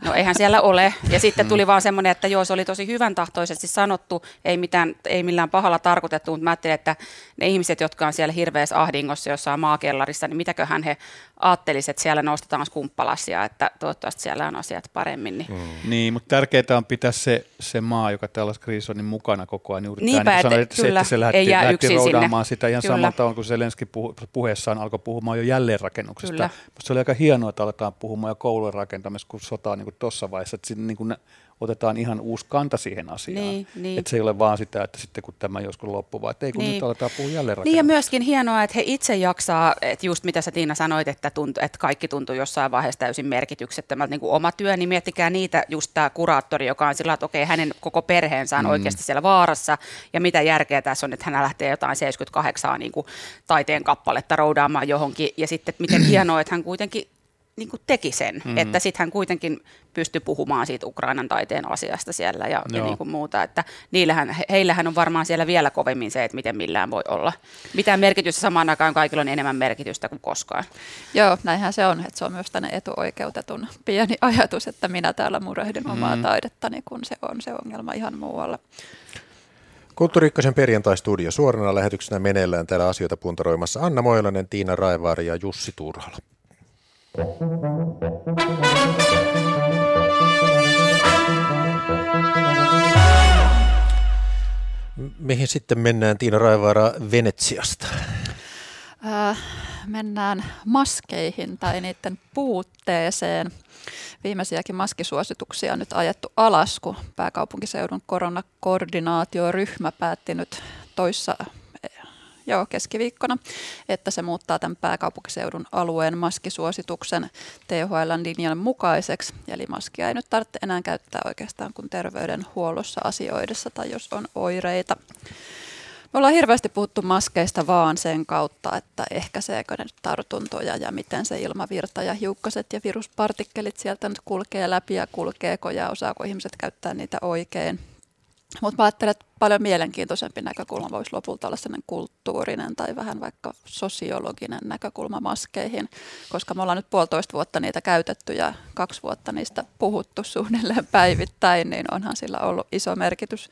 No eihän siellä ole. Ja sitten tuli vaan semmoinen, että joo, se oli tosi hyvän tahtoisesti sanottu, ei, mitään, ei millään pahalla tarkoitettu, mutta mä ajattelin, että ne ihmiset, jotka on siellä hirveässä ahdingossa jossain maakellarissa, niin mitäköhän he ajattelisivat, että siellä nostetaan skumppalasia, että toivottavasti siellä on asiat paremmin. Niin. Mm. Niin, mutta tärkeää on pitää se, se maa, joka tällaisessa kriisissä on, niin mukana koko ajan. Juuri Niinpä, tämä, niin kuin että sanoit, se, kyllä, että se lähti, lähti roudaamaan sinne. sitä ihan Kyllä. samalla tavalla kuin Zelenski puhu, puheessaan alkoi puhumaan jo jälleenrakennuksesta. Kyllä. Musta se oli aika hienoa, että aletaan puhumaan jo koulujen rakentamisesta, kun sota on niin tuossa vaiheessa, että siinä niin kuin otetaan ihan uusi kanta siihen asiaan. Niin, niin. Että se ei ole vaan sitä, että sitten kun tämä joskus loppuu, vaan että ei kun Niin. nyt aletaan puhua Niin ja myöskin hienoa, että he itse jaksaa, että just mitä sä Tiina sanoit, että, tuntu, että kaikki tuntuu jossain vaiheessa täysin merkityksettömältä, niin kuin oma työ, niin miettikää niitä, just tämä kuraattori, joka on sillä, että okei, hänen koko perheensä on mm. oikeasti siellä vaarassa, ja mitä järkeä tässä on, että hän lähtee jotain 78 niin kuin taiteen kappaletta roudaamaan johonkin, ja sitten miten [CLEARS THROAT] hienoa, että hän kuitenkin niin kuin teki sen, mm-hmm. että sitten hän kuitenkin pystyi puhumaan siitä Ukrainan taiteen asiasta siellä ja, ja niin kuin muuta, että niillähän, he- heillähän on varmaan siellä vielä kovemmin se, että miten millään voi olla. Mitään merkitystä samaan aikaan kaikilla on enemmän merkitystä kuin koskaan. Joo, näinhän se on, että se on myös tänne etuoikeutetun pieni ajatus, että minä täällä murehdin omaa Mm. taidettani, kun se on se ongelma ihan muualla. Kulttuuri Ykkösen perjantai-studio suorana lähetyksenä meneillään täällä asioita puntaroimassa Anna Moilanen, Tiina Raivaari ja Jussi Turhala. Mihin sitten mennään Tiina Raivaara Venetsiasta? Ää, mennään maskeihin tai niiden puutteeseen. Viimeisiäkin maskisuosituksia on nyt ajettu alas, kun pääkaupunkiseudun koronakoordinaatioryhmä päätti nyt toissa joo, keskiviikkona, että se muuttaa tämän pääkaupunkiseudun alueen maskisuosituksen THLn linjan mukaiseksi. Eli maskia ei nyt tarvitse enää käyttää oikeastaan kuin terveydenhuollossa asioidessa tai jos on oireita. Me ollaan hirveästi puhuttu maskeista vaan sen kautta, että ehkäiseekö ne tartuntoja ja miten se ilmavirta ja hiukkaset ja viruspartikkelit sieltä nyt kulkee läpi ja kulkeeko ja osaako ihmiset käyttää niitä oikein. Mutta mä ajattelen, että paljon mielenkiintoisempi näkökulma voisi lopulta olla sellainen kulttuurinen tai vähän vaikka sosiologinen näkökulma maskeihin, koska me ollaan nyt puolitoista vuotta niitä käytetty ja kaksi vuotta niistä puhuttu suunnilleen päivittäin, niin onhan sillä ollut iso merkitys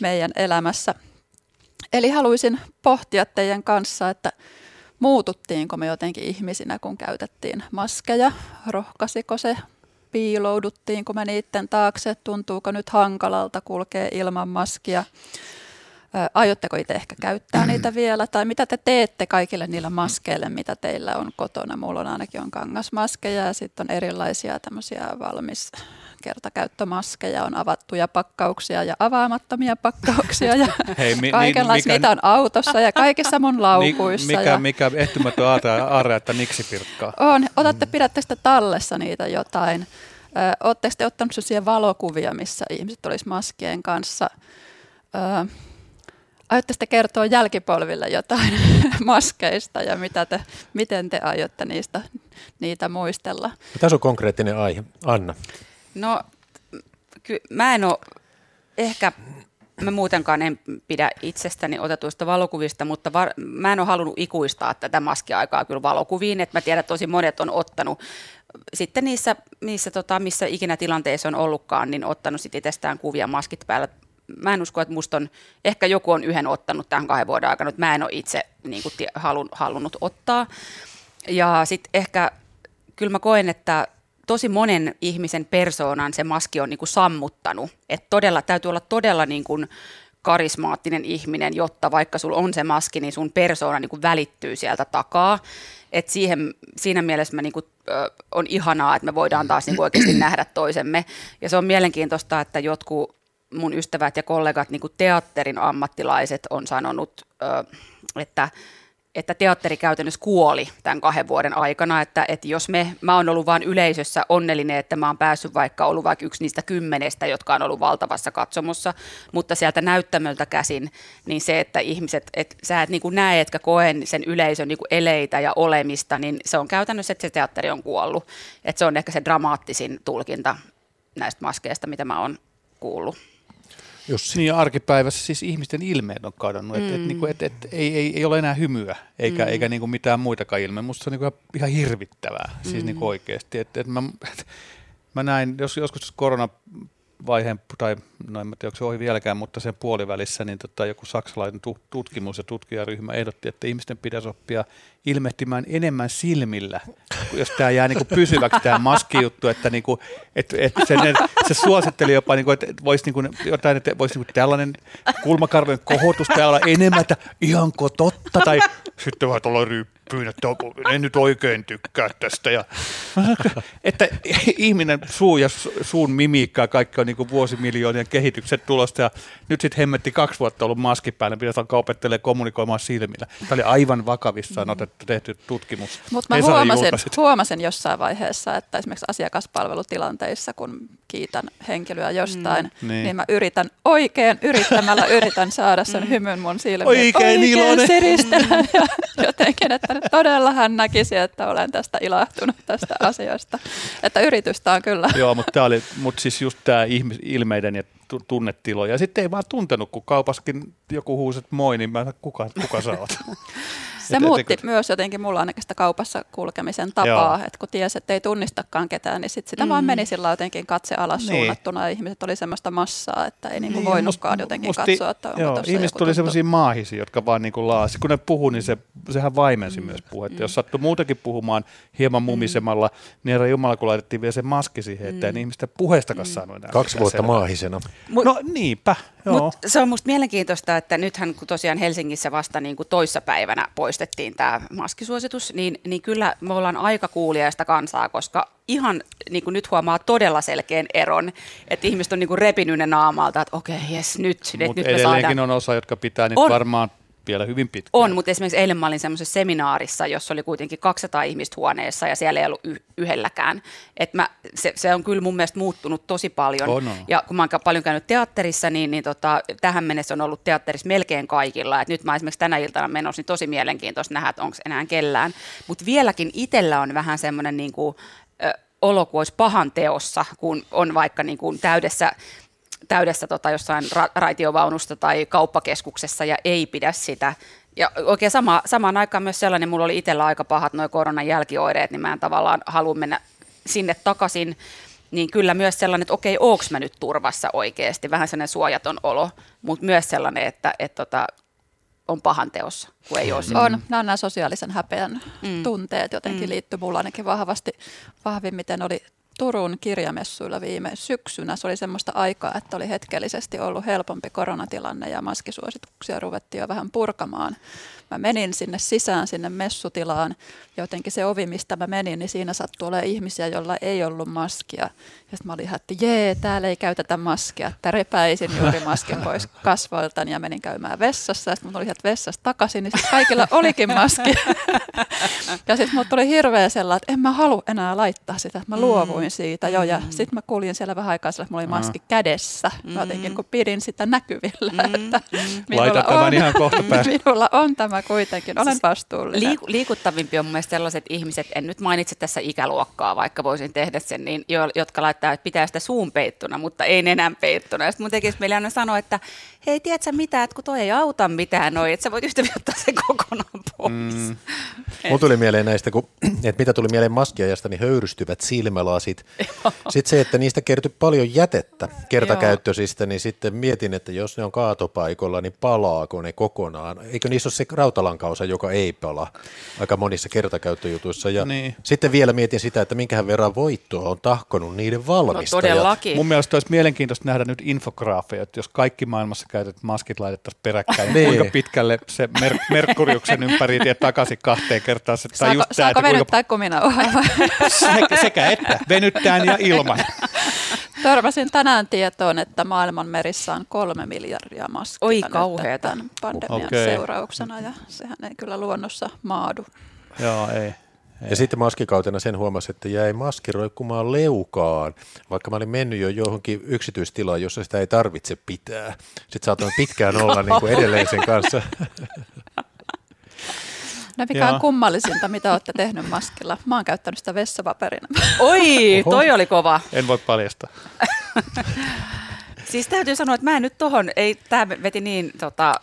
meidän elämässä. Eli haluaisin pohtia teidän kanssa, että muututtiinko me jotenkin ihmisinä, kun käytettiin maskeja, rohkaisiko se, piilouduttiinko me niiden taakse, tuntuuko nyt hankalalta kulkea ilman maskia, Aiotteko itse ehkä käyttää niitä vielä, tai mitä te teette kaikille niillä maskeille, mitä teillä on kotona? Mulla on ainakin on kangasmaskeja ja sitten on erilaisia tämmöisiä valmis kertakäyttömaskeja, on avattuja pakkauksia ja avaamattomia pakkauksia ja [LAUGHS] Hei, mi- kaikenlaista. mikä- Niitä on autossa ja kaikissa mun laukuissa. Mikä, ja mikä ehtymätön aarre, aarre, että niksi pirkkaa. on. Otatte, pidätte sitä tallessa niitä jotain. Oletteko te ottanut sellaisia valokuvia, missä ihmiset olisi maskien kanssa? Ö, Aiotte sitten kertoa jälkipolville jotain [LAUGHS] maskeista ja mitä te, miten te aiotte niistä, niitä muistella? No, Tässä on konkreettinen aihe. Anna. No, ky- mä en ole ehkä, mä muutenkaan en pidä itsestäni otetuista valokuvista, mutta var, mä en ole halunnut ikuistaa tätä maskiaikaa kyllä valokuviin, että mä tiedän, että tosi monet on ottanut sitten niissä, niissä tota, missä ikinä tilanteissa on ollutkaan, niin ottanut sitten itsestään kuvia maskit päällä. Mä en usko, että musta on, ehkä joku on yhden ottanut tämän kahden vuoden aikana, mutta mä en ole itse niin kuin, halun, halunnut ottaa. ja sitten ehkä kyllä mä koen, että tosi monen ihmisen persoonan se maski on niin kuin sammuttanut. Että todella, täytyy olla todella niin kuin karismaattinen ihminen, jotta vaikka sulla on se maski, niin sun persoona niin kuin välittyy sieltä takaa. Et siihen, siinä mielessä mä niin kuin, ö, on ihanaa, että me voidaan taas niin kuin oikeasti [CLEARS THROAT] nähdä toisemme. Ja se on mielenkiintoista, että jotkut mun ystävät ja kollegat, niin kuin teatterin ammattilaiset, on sanonut, ö, että että teatteri käytännössä kuoli tämän kahden vuoden aikana, että, että jos me, mä oon ollut vain yleisössä onnellinen, että mä oon päässyt vaikka ollut vaikka yksi niistä kymmenestä, jotka on ollut valtavassa katsomossa, mutta sieltä näyttämöltä käsin, niin se, että ihmiset, että sä et niin kuin näe, etkä koe sen yleisön niin kuin eleitä ja olemista, niin se on käytännössä, että se teatteri on kuollut. Että se on ehkä se dramaattisin tulkinta näistä maskeista, mitä mä oon kuullut. Jussi. Niin arkipäivässä siis ihmisten ilmeet on kadonnut, mm. että et, niinku, et, et, ei, ei, ei ole enää hymyä eikä, mm. eikä niinku mitään muitakaan ilmeitä. Musta se on niinku ihan hirvittävää, siis mm. siis niinku oikeasti. Et, et mä, et, [LAUGHS] mä näin, jos joskus korona vaiheen, tai no en tiedä, onko se ohi vieläkään, mutta sen puolivälissä niin tota, joku saksalainen tutkimus- ja tutkijaryhmä ehdotti, että ihmisten pitäisi oppia ilmehtimään enemmän silmillä, jos tämä jää niin kuin pysyväksi tämä maskijuttu, että, niin kuin, että, että se, suositteli jopa, niin kuin, että voisi niin kuin, jotain, että voisi niin kuin tällainen kulmakarvojen kohotus täällä olla enemmän, että ihanko totta, tai sitten vähän tuolla ryppyyn, että en nyt oikein tykkää tästä. Ja, että ihminen suu ja suun mimiikka ja kaikki on niin kuin vuosimiljoonien kehitykset tulosta, ja nyt sitten hemmetti kaksi vuotta ollut maski päällä, pitäisi alkaa opettelemaan kommunikoimaan silmillä. Tämä oli aivan vakavissaan otettu tehty tutkimus. Mutta mä huomasin, huomasin jossain vaiheessa, että esimerkiksi asiakaspalvelutilanteissa, kun kiitän henkilöä jostain, mm, niin. niin mä yritän oikein, yrittämällä yritän saada sen mm. hymyn mun silmiin. Oikein, oikein iloinen. siristelen ja jotenkin, että todella hän näkisi, että olen tästä ilahtunut tästä asiasta. Että yritystä on kyllä. Joo, mutta tämä oli, mutta siis just tämä ilmeiden ja tunnetiloja. Ja sitten ei vaan tuntenut, kun kaupaskin joku huuset moi, niin mä kuka, kuka sä oot. [LAUGHS] Se et, muutti et, myös jotenkin mulla ainakin sitä kaupassa kulkemisen tapaa, että kun tiesi, että ei tunnistakaan ketään, niin sit sitä mm. vaan meni sillä jotenkin katse alas niin. suunnattuna ja ihmiset oli semmoista massaa, että ei niinku niin, voinutkaan jotenkin musti, katsoa, että onko joo, Ihmiset tuli semmoisia maahisia, jotka vaan niinku laasi. Kun ne puhui, niin se, sehän vaimensi mm. myös puhetta. Mm. Jos sattui muutakin puhumaan hieman mm. mumisemalla, mm. niin herra Jumala, kun laitettiin vielä se maski siihen, että mm. ihmistä puheestakaan mm. saanut enää. Kaksi vuotta selvä. maahisena. No niinpä, joo. Mut se on musta mielenkiintoista, että nythän kun tosiaan Helsingissä vasta niin kuin toissapäivänä poistettiin tämä maskisuositus, niin, niin kyllä me ollaan aika kuuliaista kansaa, koska ihan niin kuin nyt huomaa todella selkeän eron, että ihmiset on niin kuin repinyt ne naamalta, että okei, okay, jes, nyt, nyt, nyt me saadaan. on osa, jotka pitää nyt on. varmaan vielä hyvin pitkään. On, mutta esimerkiksi eilen mä olin semmoisessa seminaarissa, jossa oli kuitenkin 200 ihmistä huoneessa ja siellä ei ollut y- yhdelläkään. Et mä, se, se, on kyllä mun mielestä muuttunut tosi paljon. On, on. Ja kun mä oon paljon käynyt teatterissa, niin, niin tota, tähän mennessä on ollut teatterissa melkein kaikilla. Et nyt mä esimerkiksi tänä iltana menossa, niin tosi mielenkiintoista nähdä, että onko enää kellään. Mutta vieläkin itsellä on vähän semmoinen niin kuin, olo kuin olisi pahan teossa, kun on vaikka niin kuin täydessä täydessä tota, jossain ra- raitiovaunusta tai kauppakeskuksessa ja ei pidä sitä. Ja oikein sama, samaan aikaan myös sellainen, mulla oli itsellä aika pahat noin koronan jälkioireet, niin mä en tavallaan halua mennä sinne takaisin. Niin kyllä myös sellainen, että okei, onko mä nyt turvassa oikeasti, vähän sellainen suojaton olo, mutta myös sellainen, että, että tota, on pahan teossa, kun ei ole On, nämä on nämä sosiaalisen häpeän mm. tunteet jotenkin mm. liittyy mulla ainakin vahvasti, vahvimmiten oli Turun kirjamessuilla viime syksynä. Se oli semmoista aikaa, että oli hetkellisesti ollut helpompi koronatilanne ja maskisuosituksia ruvettiin jo vähän purkamaan mä menin sinne sisään, sinne messutilaan. Jotenkin se ovi, mistä mä menin, niin siinä sattui olemaan ihmisiä, joilla ei ollut maskia. Ja sitten mä olin ihan, että jee, täällä ei käytetä maskia. Että repäisin juuri maskin pois kasvoiltani ja menin käymään vessassa. Ja sitten mä sieltä vessasta takaisin, niin sitten kaikilla olikin maski. [LAUGHS] ja sitten mulla tuli hirveä sellainen, että en mä halua enää laittaa sitä. Että mä luovuin siitä jo. Ja sitten mä kuulin siellä vähän aikaa että mulla oli maski kädessä. Mä jotenkin kun pidin sitä näkyvillä. Että minulla on, ihan kohta [LAUGHS] Minulla on tämä kuitenkin, olen siis vastuullinen. Liiku, liikuttavimpia on mielestäni sellaiset ihmiset, en nyt mainitse tässä ikäluokkaa, vaikka voisin tehdä sen, niin, jo, jotka laittaa, että pitää sitä suun peittuna, mutta ei nenän peittuna. Sitten mun tekisi meille aina sanoa, että hei, tiedätkö mitä, että kun toi ei auta mitään noin, että sä voit yhtä ottaa sen kokonaan pois. Mm. [LAUGHS] Mun tuli mieleen näistä, kun, [CLEARS THROAT] että mitä tuli mieleen maskiajasta, niin höyrystyvät silmälasit. sitten se, että niistä kertyi paljon jätettä kertakäyttöisistä, niin sitten mietin, että jos ne on kaatopaikolla, niin palaako ne kokonaan? Eikö niissä ole se rautalankaosa, joka ei pala aika monissa kertakäyttöjutuissa. Ja Niin. sitten vielä mietin sitä, että minkähän verran voittoa on tahkonut niiden No valmistajat. todellakin. Mun mielestä olisi mielenkiintoista nähdä nyt infograafeja, että jos kaikki maailmassa käytetyt maskit laitettaisiin peräkkäin, niin Niin. kuinka pitkälle se mer- Merkuriuksen ympäri ja takaisin kahteen kertaan. Se, Saako, just saako että kuinka, venyttää kuminauhaa? [LAUGHS] sekä, sekä että venyttäen ja ilman. [LAUGHS] Törmäsin tänään tietoon, että maailman merissä on kolme miljardia maskia Oi kauheeta. tämän pandemian Okei. seurauksena ja sehän ei kyllä luonnossa maadu. Joo, ei. Ja sitten maskikautena sen huomasi, että jäi maski roikkumaan leukaan, vaikka mä olin mennyt jo johonkin yksityistilaan, jossa sitä ei tarvitse pitää. Sitten saatoin pitkään olla [LAUGHS] niin kuin edelleen sen kanssa. [LAUGHS] No mikä on kummallisinta, mitä olette tehnyt maskilla? Mä oon käyttänyt sitä vessapaperina. Oi, Oho. toi oli kova. En voi paljastaa. Siis täytyy sanoa, että mä en nyt tohon, ei, tää veti niin tota,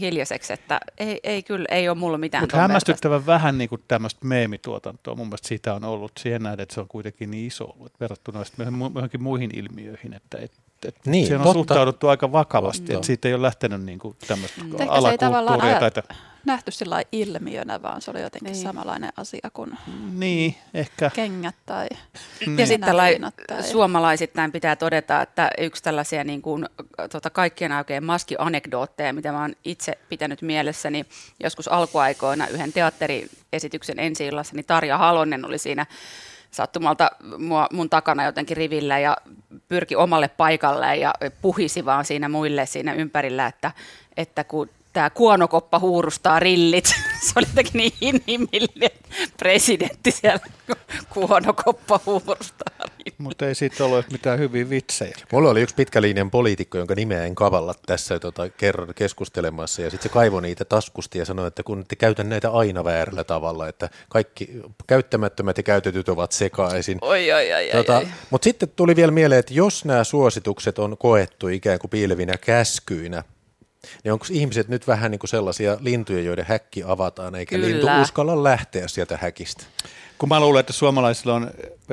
hiljaiseksi, että ei, ei kyllä, ei ole mulla mitään. Mutta vertaista. hämmästyttävän vähän niin tämmöistä meemituotantoa. Mun mielestä siitä on ollut siihen nähden, että se on kuitenkin niin iso ollut että verrattuna johonkin muihin ilmiöihin. Että, et, et Niin, siihen on totta. suhtauduttu aika vakavasti, että siitä ei ole lähtenyt niin kuin tämmöistä Ehkä se ei tavallaan alakulttuuria. Tai, ajat- että- Nähty sillä ilmiönä, vaan se oli jotenkin Niin. samanlainen asia kuin niin, ehkä. kengät tai Niin. Ja sitten tai- suomalaisittain pitää todeta, että yksi tällaisia niin kuin, tota, kaikkien aikojen maskianekdootteja, mitä mä oon itse pitänyt mielessäni joskus alkuaikoina yhden teatteriesityksen ensi niin Tarja Halonen oli siinä sattumalta mua, mun takana jotenkin rivillä ja pyrki omalle paikalleen ja puhisi vaan siinä muille siinä ympärillä, että, että kun tämä kuonokoppa huurustaa rillit. [LAUGHS] Se oli jotenkin niin inhimillinen presidentti siellä, kuonokoppa huurustaa rillit. Mutta ei siitä ollut mitään hyviä vitsejä. Mulla oli yksi pitkälinjan poliitikko, jonka nimeä en kavalla tässä tota, kerran keskustelemassa. Ja sitten se kaivoi niitä taskusta ja sanoi, että kun te käytän näitä aina väärällä tavalla, että kaikki käyttämättömät ja käytetyt ovat sekaisin. Oi, oi, oi, Tota, oi. Mutta sitten tuli vielä mieleen, että jos nämä suositukset on koettu ikään kuin piilevinä käskyinä, niin onko ihmiset nyt vähän niin kuin sellaisia lintuja, joiden häkki avataan, eikä Kyllä. lintu uskalla lähteä sieltä häkistä? Kun mä luulen, että suomalaisilla on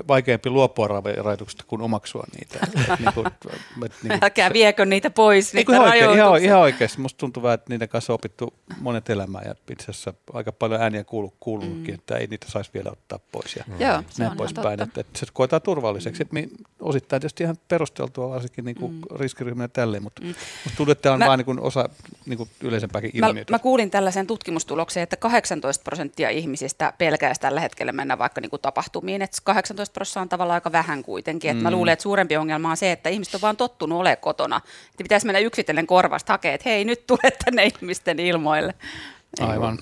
vaikeampi luopua ra- rajoituksista kuin omaksua niitä. Et [LAUGHS] niin kuin, et niin kuin, Älkää viekö niitä pois, niitä ihan, oikein, ihan, ihan oikeasti. Musta tuntuu vähän, että niiden kanssa on opittu monet elämää ja itse asiassa aika paljon ääniä kuulu, kuulunutkin, mm. että ei niitä saisi vielä ottaa pois ja Joo, se on näin poispäin. Että, että se koetaan turvalliseksi. Mm. Mi, osittain tietysti ihan perusteltua, varsinkin niin kuin mm. riskiryhmänä tälleen, mutta mm. musta tuntuu, että tämä on Mä- mä, vaan niin kuin osa niin kuin yleisempääkin Mä, ilmiötä. mä kuulin tällaisen tutkimustuloksen, että 18 prosenttia ihmisistä pelkäisi tällä hetkellä mennä vaikka niin kuin tapahtumiin. Että 18 prosenttia on tavallaan aika vähän kuitenkin. Et Mä luulen, että suurempi ongelma on se, että ihmiset on vaan tottunut olemaan kotona. Että pitäisi mennä yksitellen korvasta hakemaan, että hei, nyt tule tänne ihmisten ilmoille. Aivan.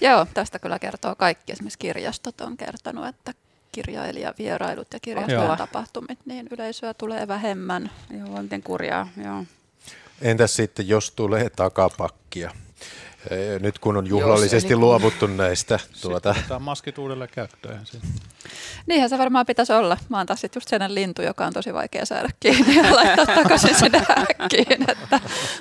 Joo, tästä kyllä kertoo kaikki. Esimerkiksi kirjastot on kertonut, että kirjailijavierailut ja kirjastojen tapahtumit, niin yleisöä tulee vähemmän. Joo, miten kurjaa. Joo. Entäs sitten, jos tulee takapakkia? Ee, Nyt kun on juhlallisesti eli- luovuttu näistä tuota, Sitten otetaan maskit uudelleen käyttöön. Siinä. Niinhän se varmaan pitäisi olla. Mä oon taas sit just sellainen lintu, joka on tosi vaikea saada kiinni ja laittaa takaisin sinne häkkiin. Että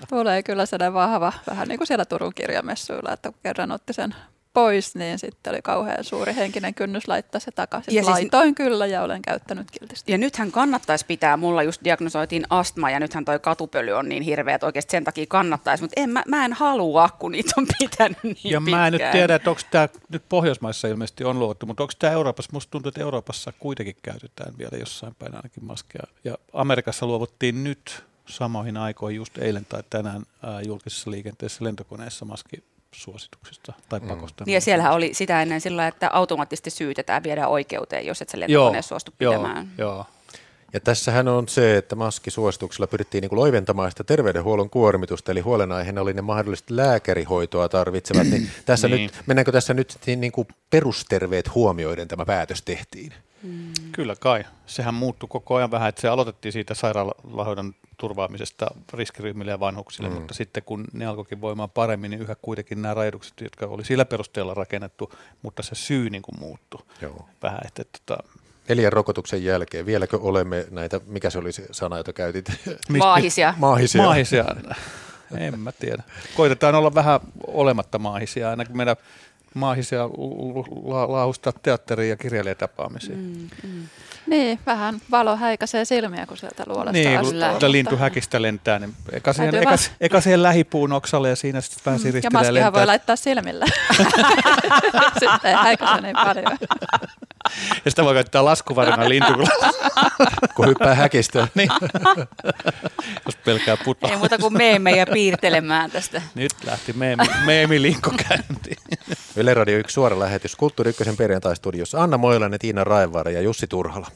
tulee kyllä sellainen vahva, vähän niin kuin siellä Turun kirjamessuilla, että kun kerran otti sen pois, niin sitten oli kauhean suuri henkinen kynnys laittaa se takaisin. Ja siis- Laitoin kyllä ja olen käyttänyt kiltisti. Ja nythän kannattaisi pitää, mulla just diagnosoitiin astma ja nythän toi katupöly on niin hirveä, että oikeasti sen takia kannattaisi, mutta en, mä, mä en halua, kun niitä on pitänyt niin Ja pitkään. mä en nyt tiedä, että onko tämä nyt Pohjoismaissa ilmeisesti on luovuttu, mutta onko tämä Euroopassa, musta tuntuu, että Euroopassa kuitenkin käytetään vielä jossain päin ainakin maskeja. Ja Amerikassa luovuttiin nyt samoihin aikoihin, just eilen tai tänään ää, julkisessa liikenteessä lentokoneessa maskisuosituksista tai pakosta. Niin ja siellähän oli sitä ennen sillä, että automaattisesti syytetään viedään oikeuteen, jos et sä joo, lentokoneessa suostu joo, pitämään. joo. Ja tässähän on se, että maskisuosituksella pyrittiin niin kuin loiventamaan sitä terveydenhuollon kuormitusta, eli huolenaiheena oli ne mahdolliset lääkärihoitoa tarvitsevat. Niin tässä Niin. nyt, mennäänkö tässä nyt sitten niin kuin perusterveet huomioiden tämä päätös tehtiin? Kyllä kai. Sehän muuttui koko ajan vähän, että se aloitettiin siitä sairaalahoidon turvaamisesta riskiryhmille ja vanhuksille, mm. mutta sitten kun ne alkoikin voimaan paremmin, niin yhä kuitenkin nämä rajoitukset, jotka oli sillä perusteella rakennettu, mutta se syy niin kuin muuttui Joo. vähän. Että, että, tota, Neljän rokotuksen jälkeen, vieläkö olemme näitä, mikä se oli se sana, jota käytit? Maahisia. Maahisia. Maahisia. En mä tiedä. Koitetaan olla vähän olematta maahisia. Ainakin meidän maahisia la, laustaa teatteriin ja kirjailijatapaamisiin. Mm, mm. Niin, vähän valo häikäisee silmiä, kun sieltä luolesta Niin, kun lintu häkistä lentää, niin eka siihen, eka, eka siihen lähipuun oksalle ja siinä sitten vähän siristelee mm, Ja maskihan voi laittaa silmille. [LAUGHS] sitten ei häikäise niin paljon. [LAUGHS] Ja sitä voi käyttää laskuvarina lintu. [LAUGHS] kun hyppää häkistä. niin. Jos pelkää putoa. Ei muuta kuin meemejä piirtelemään tästä. Nyt lähti meemi, meemilinkko käyntiin. Yle Radio 1 suora lähetys Kulttuuri Ykkösen perjantai-studiossa. Anna Moilanen, Tiina Raivaara ja Jussi Turhala.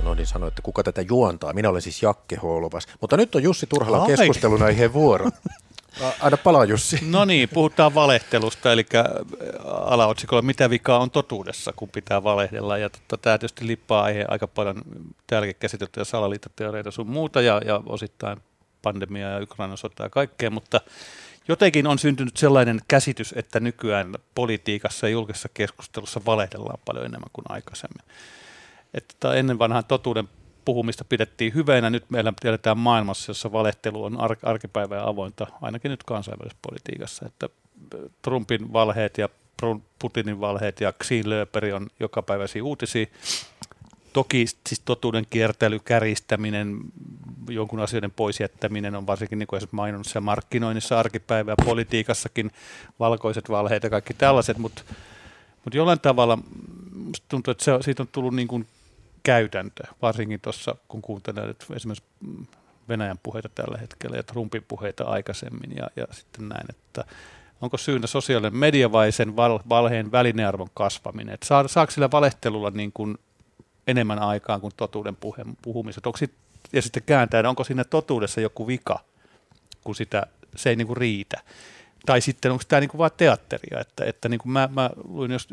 Unohdin sanoa, että kuka tätä juontaa. Minä olen siis Jakke Holvas. Mutta nyt on Jussi Turhala keskustelun aiheen vuoro. [LAUGHS] Aina palaa Jussi. No niin, puhutaan valehtelusta, eli äh, alaotsikolla mitä vikaa on totuudessa, kun pitää valehdella. Ja totta, tämä tietysti lippaa aihe aika paljon täälläkin käsiteltyjä salaliittoteoreita sun muuta ja, ja osittain pandemia ja Ukrainan sota ja kaikkea, mutta jotenkin on syntynyt sellainen käsitys, että nykyään politiikassa ja julkisessa keskustelussa valehdellaan paljon enemmän kuin aikaisemmin. Että ennen vanhan totuuden puhumista pidettiin hyvänä. Nyt meillä tiedetään maailmassa, jossa valehtelu on ar- arkipäivää avointa, ainakin nyt kansainvälisessä politiikassa. Että Trumpin valheet ja Putinin valheet ja Xi Löperi on jokapäiväisiä uutisia. Toki siis totuuden kiertely, käristäminen, jonkun asioiden pois jättäminen on varsinkin niin kuin mainonnassa markkinoinnissa arkipäivää, politiikassakin valkoiset valheet ja kaikki tällaiset, mutta, mutta jollain tavalla tuntuu, että se, siitä on tullut niin kuin käytäntö, varsinkin tuossa kun kuuntelee esimerkiksi Venäjän puheita tällä hetkellä ja Trumpin puheita aikaisemmin ja, ja sitten näin, että onko syynä sosiaalinen media vai sen val, valheen välinearvon kasvaminen, että saa, saako sillä valehtelulla niin kuin enemmän aikaa kuin totuuden puhe, puhumiset, onko sit, ja sitten kääntää, onko siinä totuudessa joku vika, kun sitä, se ei niin kuin riitä. Tai sitten onko tämä niin kuin vain teatteria, että, että niin kuin mä, mä luin jos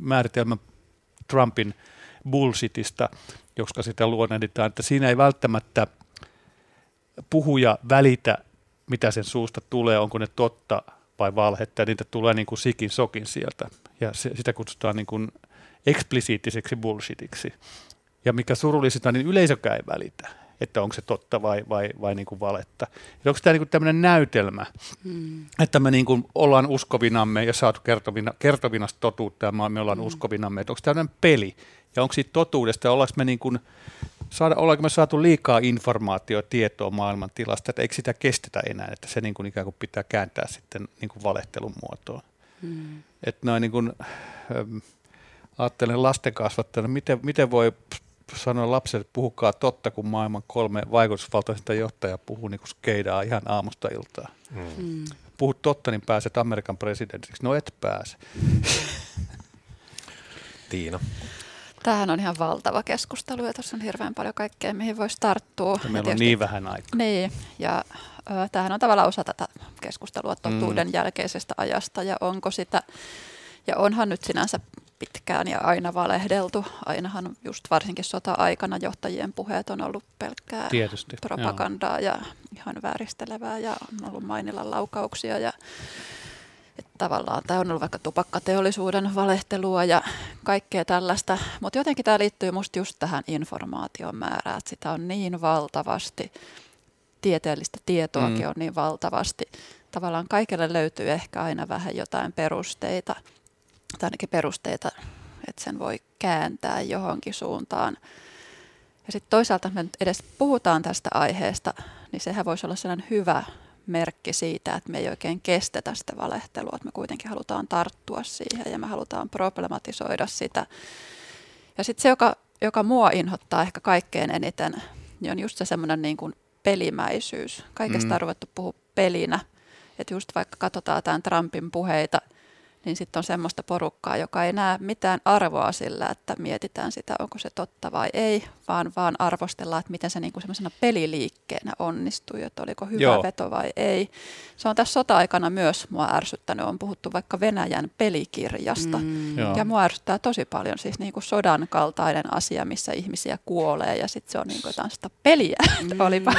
määritelmän Trumpin bullshitista, koska sitä luonnehditaan, että siinä ei välttämättä puhuja välitä, mitä sen suusta tulee, onko ne totta vai valhetta, ja niitä tulee niin kuin sikin sokin sieltä. Ja se, sitä kutsutaan niin kuin eksplisiittiseksi bullshitiksi. Ja mikä surullisinta, niin yleisökään ei välitä, että onko se totta vai, vai, vai niin kuin valetta. Ja onko tämä niin kuin tämmöinen näytelmä, hmm. että me niin kuin ollaan uskovinamme ja saatu kertovina, kertovinasta totuutta ja me ollaan hmm. uskovinamme, että onko tämmöinen peli, ja onko siitä totuudesta, ollaanko me, niin kuin, saada, ollaanko me saatu liikaa informaatiota, tietoa maailman tilasta, että eikö sitä kestetä enää, että se niin kuin ikään kuin pitää kääntää sitten niin kuin valehtelun muotoon. Hmm. Että noin niin kuin, ähm, ajattelen lasten kasvattajana, miten, miten voi sanoa lapselle, että puhukaa totta, kun maailman kolme vaikutusvaltaisinta johtajaa puhuu niin kuin skeidaa ihan aamusta iltaa. Mm. Puhut totta, niin pääset Amerikan presidentiksi. No et pääse. Tiina. Tämähän on ihan valtava keskustelu ja tuossa on hirveän paljon kaikkea, mihin voisi tarttua. Ja meillä on niin vähän aikaa. Niin, ja ö, tämähän on tavallaan osa tätä keskustelua totuuden mm. jälkeisestä ajasta ja onko sitä, ja onhan nyt sinänsä pitkään ja aina valehdeltu. Ainahan just varsinkin sota-aikana johtajien puheet on ollut pelkkää Tietysti, propagandaa joo. ja ihan vääristelevää ja on ollut mainilan laukauksia ja että tavallaan tämä on ollut vaikka tupakkateollisuuden valehtelua ja kaikkea tällaista, mutta jotenkin tämä liittyy musta just tähän informaation määrään, että sitä on niin valtavasti, tieteellistä tietoakin mm. on niin valtavasti. Tavallaan kaikille löytyy ehkä aina vähän jotain perusteita, tai ainakin perusteita, että sen voi kääntää johonkin suuntaan. Ja sitten toisaalta, me nyt edes puhutaan tästä aiheesta, niin sehän voisi olla sellainen hyvä merkki siitä, että me ei oikein kestetä sitä valehtelua, että me kuitenkin halutaan tarttua siihen ja me halutaan problematisoida sitä. Ja sitten se, joka, joka mua inhottaa ehkä kaikkein eniten, niin on just se semmoinen niin kuin pelimäisyys. Kaikesta mm. on ruvettu puhua pelinä. Että just vaikka katsotaan tämän Trumpin puheita – niin sitten on semmoista porukkaa, joka ei näe mitään arvoa sillä, että mietitään sitä, onko se totta vai ei, vaan vaan arvostellaan, että miten se niin kuin semmoisena peliliikkeenä onnistui, että oliko hyvä Joo. veto vai ei. Se on tässä sota-aikana myös mua ärsyttänyt, on puhuttu vaikka Venäjän pelikirjasta, mm. ja mua ärsyttää tosi paljon siis niin kuin sodan kaltainen asia, missä ihmisiä kuolee, ja sitten se on niin kuin jotain sitä peliä, [LAUGHS] mm. olipa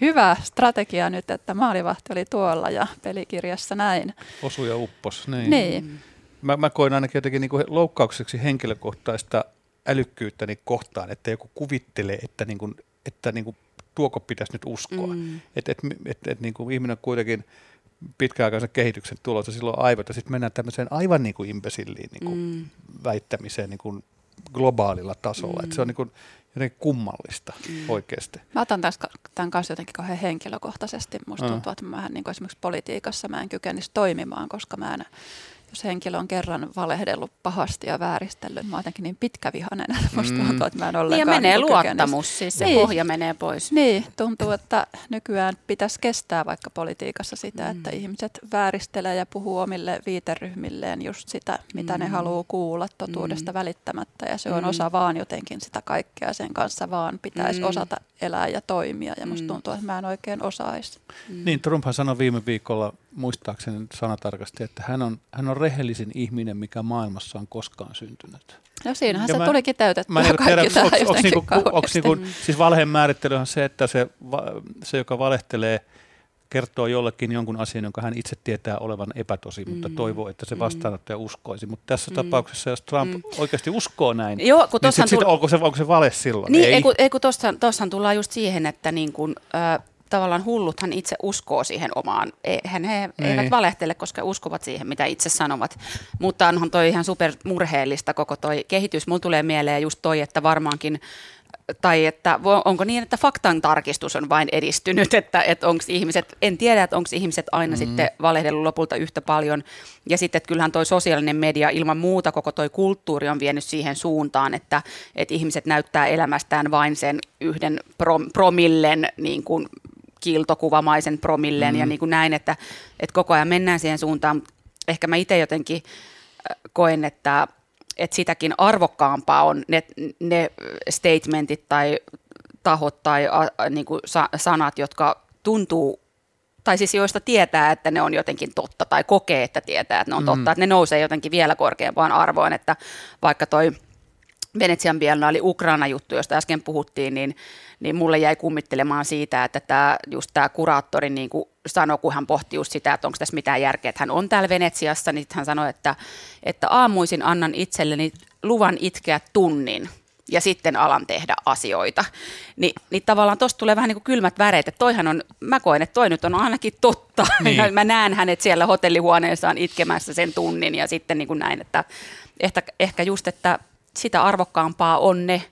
hyvä strategia nyt, että maalivahti oli tuolla ja pelikirjassa näin. Osuja uppos, niin. niin. Niin. Mä, mä koen ainakin jotenkin niin kuin loukkaukseksi henkilökohtaista älykkyyttäni kohtaan, että joku kuvittelee, että, niin kuin, että niin kuin tuoko pitäisi nyt uskoa. Mm. Että et, et, et, niin kuin ihminen on kuitenkin pitkäaikaisen kehityksen tulossa silloin aivot, ja sitten mennään tämmöiseen aivan niin kuin imbesilliin niin kuin mm. väittämiseen niin kuin globaalilla tasolla. Mm. Et se on niin kuin, jotenkin kummallista mm. oikeasti. Mä otan tässä, tämän kanssa jotenkin kauhean henkilökohtaisesti. Musta mm. tuntuu, että mä niin esimerkiksi politiikassa mä en kykenisi toimimaan, koska mä en jos henkilö on kerran valehdellut pahasti ja vääristellyt, mä oon jotenkin niin pitkävihainen, että musta mm. tuntuu, että mä en ollenkaan... Niin ja menee niin luottamus, siis se niin. pohja menee pois. Niin, tuntuu, että nykyään pitäisi kestää vaikka politiikassa sitä, mm. että ihmiset vääristelee ja puhuu omille viiteryhmilleen just sitä, mitä mm. ne haluaa kuulla totuudesta mm. välittämättä. Ja se on mm. osa vaan jotenkin sitä kaikkea, sen kanssa vaan pitäisi mm. osata elää ja toimia. Ja musta mm. tuntuu, että mä en oikein osaisi. Mm. Niin, Trumphan sanoi viime viikolla muistaakseni sanatarkasti, että hän on, hän on rehellisin ihminen, mikä maailmassa on koskaan syntynyt. No siinähän ja se mä, tulikin täytettyä mä kaikki tiedä, tämä onks, onks niinku, onks niinku, Siis valheen määrittely on se, että se, se, joka valehtelee, kertoo jollekin jonkun asian, jonka hän itse tietää olevan epätosi, mm. mutta toivoo, että se mm. vastaanottaja uskoisi. Mutta tässä mm. tapauksessa, jos Trump mm. oikeasti uskoo näin, Joo, kun niin sit, tull... sit, onko, se, onko se vale silloin? Niin, ei, ei kun tuossahan tullaan just siihen, että niin kun, äh, tavallaan hulluthan itse uskoo siihen omaan. Eihän he Ei. eivät niin. valehtele, koska uskovat siihen, mitä itse sanovat. Mutta onhan toi ihan supermurheellista koko toi kehitys. Mulla tulee mieleen just toi, että varmaankin tai että onko niin, että faktan tarkistus on vain edistynyt, että, että onko ihmiset, en tiedä, että onko ihmiset aina mm. sitten valehdellut lopulta yhtä paljon. Ja sitten, että kyllähän toi sosiaalinen media ilman muuta koko toi kulttuuri on vienyt siihen suuntaan, että, että ihmiset näyttää elämästään vain sen yhden prom, promillen niin kuin kiiltokuvamaisen promilleen mm. ja niin kuin näin, että, että koko ajan mennään siihen suuntaan. Ehkä mä itse jotenkin koen, että, että sitäkin arvokkaampaa on ne, ne statementit tai tahot tai a, niin kuin sa, sanat, jotka tuntuu tai siis joista tietää, että ne on jotenkin totta tai kokee, että tietää, että ne on totta, mm. että ne nousee jotenkin vielä korkeampaan arvoon, että vaikka toi Venetsian biennaali Ukraina-juttu, josta äsken puhuttiin, niin, niin mulle jäi kummittelemaan siitä, että tämä, just tämä kuraattori niin kuin sanoi, kun hän pohti just sitä, että onko tässä mitään järkeä, että hän on täällä Venetsiassa, niin hän sanoi, että, että aamuisin annan itselleni luvan itkeä tunnin ja sitten alan tehdä asioita. Ni, niin tavallaan tuosta tulee vähän niin kuin kylmät väreet, että toihan on, mä koen, että toi nyt on ainakin totta. [LAUGHS] Niin. mä näen hänet siellä hotellihuoneessaan itkemässä sen tunnin ja sitten niin kuin näin, että ehkä, ehkä just, että sitä arvokkaampaa on ne,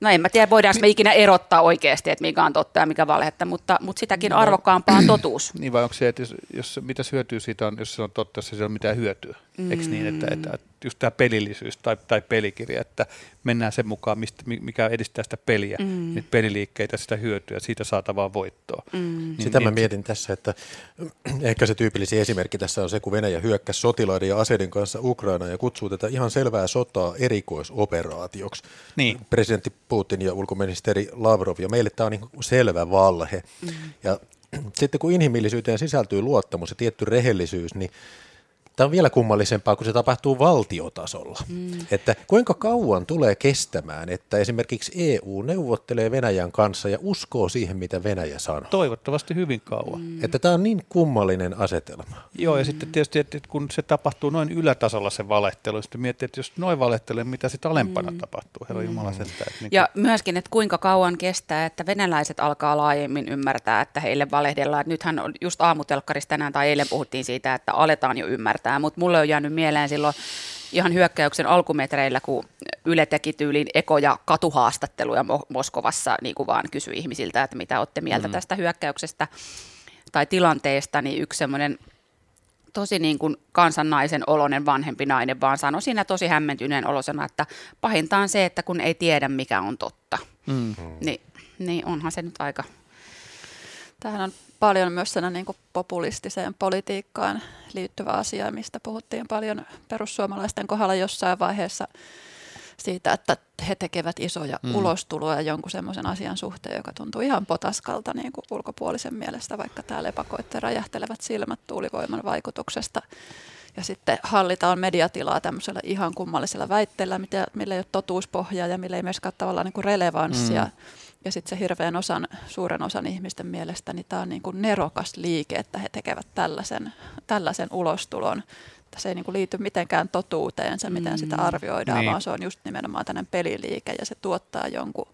no en mä tiedä, voidaanko me ikinä erottaa oikeasti, että mikä on totta ja mikä valhetta, mutta, mutta sitäkin no, arvokkaampaa on totuus. Niin vai onko se, että jos, jos mitä hyötyä siitä on, jos se on totta, jos se ei ole mitään hyötyä? Mm. Eikö niin, että, että, että just tämä pelillisyys tai, tai pelikirja, että mennään sen mukaan, mistä, mikä edistää sitä peliä, mm. niitä peliliikkeitä, sitä hyötyä, siitä saatavaa voittoa. Mm. Niin, sitä niin, mä mietin tässä, että [CLEARS THROAT] ehkä se tyypillisin esimerkki tässä on se, kun Venäjä hyökkäsi sotilaiden ja aseiden kanssa Ukraina ja kutsuu tätä ihan selvää sotaa erikoisoperaatioksi. Niin. Presidentti Putin ja ulkoministeri Lavrov, ja meille tämä on niin selvä valhe. Mm. Ja [CLEARS THROAT] sitten kun inhimillisyyteen sisältyy luottamus ja tietty rehellisyys, niin Tämä on vielä kummallisempaa, kun se tapahtuu valtiotasolla. Mm. Että kuinka kauan tulee kestämään, että esimerkiksi EU neuvottelee Venäjän kanssa ja uskoo siihen, mitä Venäjä sanoo? Toivottavasti hyvin kauan. Mm. Että tämä on niin kummallinen asetelma. Joo, ja mm. sitten tietysti, että kun se tapahtuu noin ylätasolla se valehtelu, sitten miettii, että jos noin valehtelee, mitä sitten alempana mm. tapahtuu, herra Jumala mm. Että niin ja kuin... myöskin, että kuinka kauan kestää, että venäläiset alkaa laajemmin ymmärtää, että heille valehdellaan. Nythän just aamutelkkarissa tänään tai eilen puhuttiin siitä, että aletaan jo ymmärtää ymmärtää, mutta mulle on jäänyt mieleen silloin ihan hyökkäyksen alkumetreillä, kun Yle teki tyyliin eko- ja katuhaastatteluja Moskovassa, niin kuin vaan kysyi ihmisiltä, että mitä olette mieltä mm. tästä hyökkäyksestä tai tilanteesta, niin yksi semmoinen tosi niin kuin kansannaisen oloinen vanhempi nainen vaan sanoi siinä tosi hämmentyneen olosena, että pahinta on se, että kun ei tiedä mikä on totta. Mm. Ni, niin onhan se nyt aika... Tähän on paljon myös niin kuin populistiseen politiikkaan liittyvä asia, mistä puhuttiin paljon perussuomalaisten kohdalla jossain vaiheessa siitä, että he tekevät isoja mm. ulostuloja jonkun semmoisen asian suhteen, joka tuntuu ihan potaskalta niin kuin ulkopuolisen mielestä, vaikka tämä lepakoitte räjähtelevät silmät tuulivoiman vaikutuksesta. Ja sitten hallitaan mediatilaa tämmöisellä ihan kummallisella väitteellä, millä ei ole totuuspohjaa ja millä ei myöskään tavallaan niin kuin relevanssia. Mm ja sitten se hirveän osan, suuren osan ihmisten mielestä niin tämä on niin kuin nerokas liike, että he tekevät tällaisen, tällaisen ulostulon että se ei niin kuin liity mitenkään totuuteen se, miten sitä Mm. arvioidaan, Niin. vaan se on just nimenomaan tämmöinen peliliike ja se tuottaa jonkun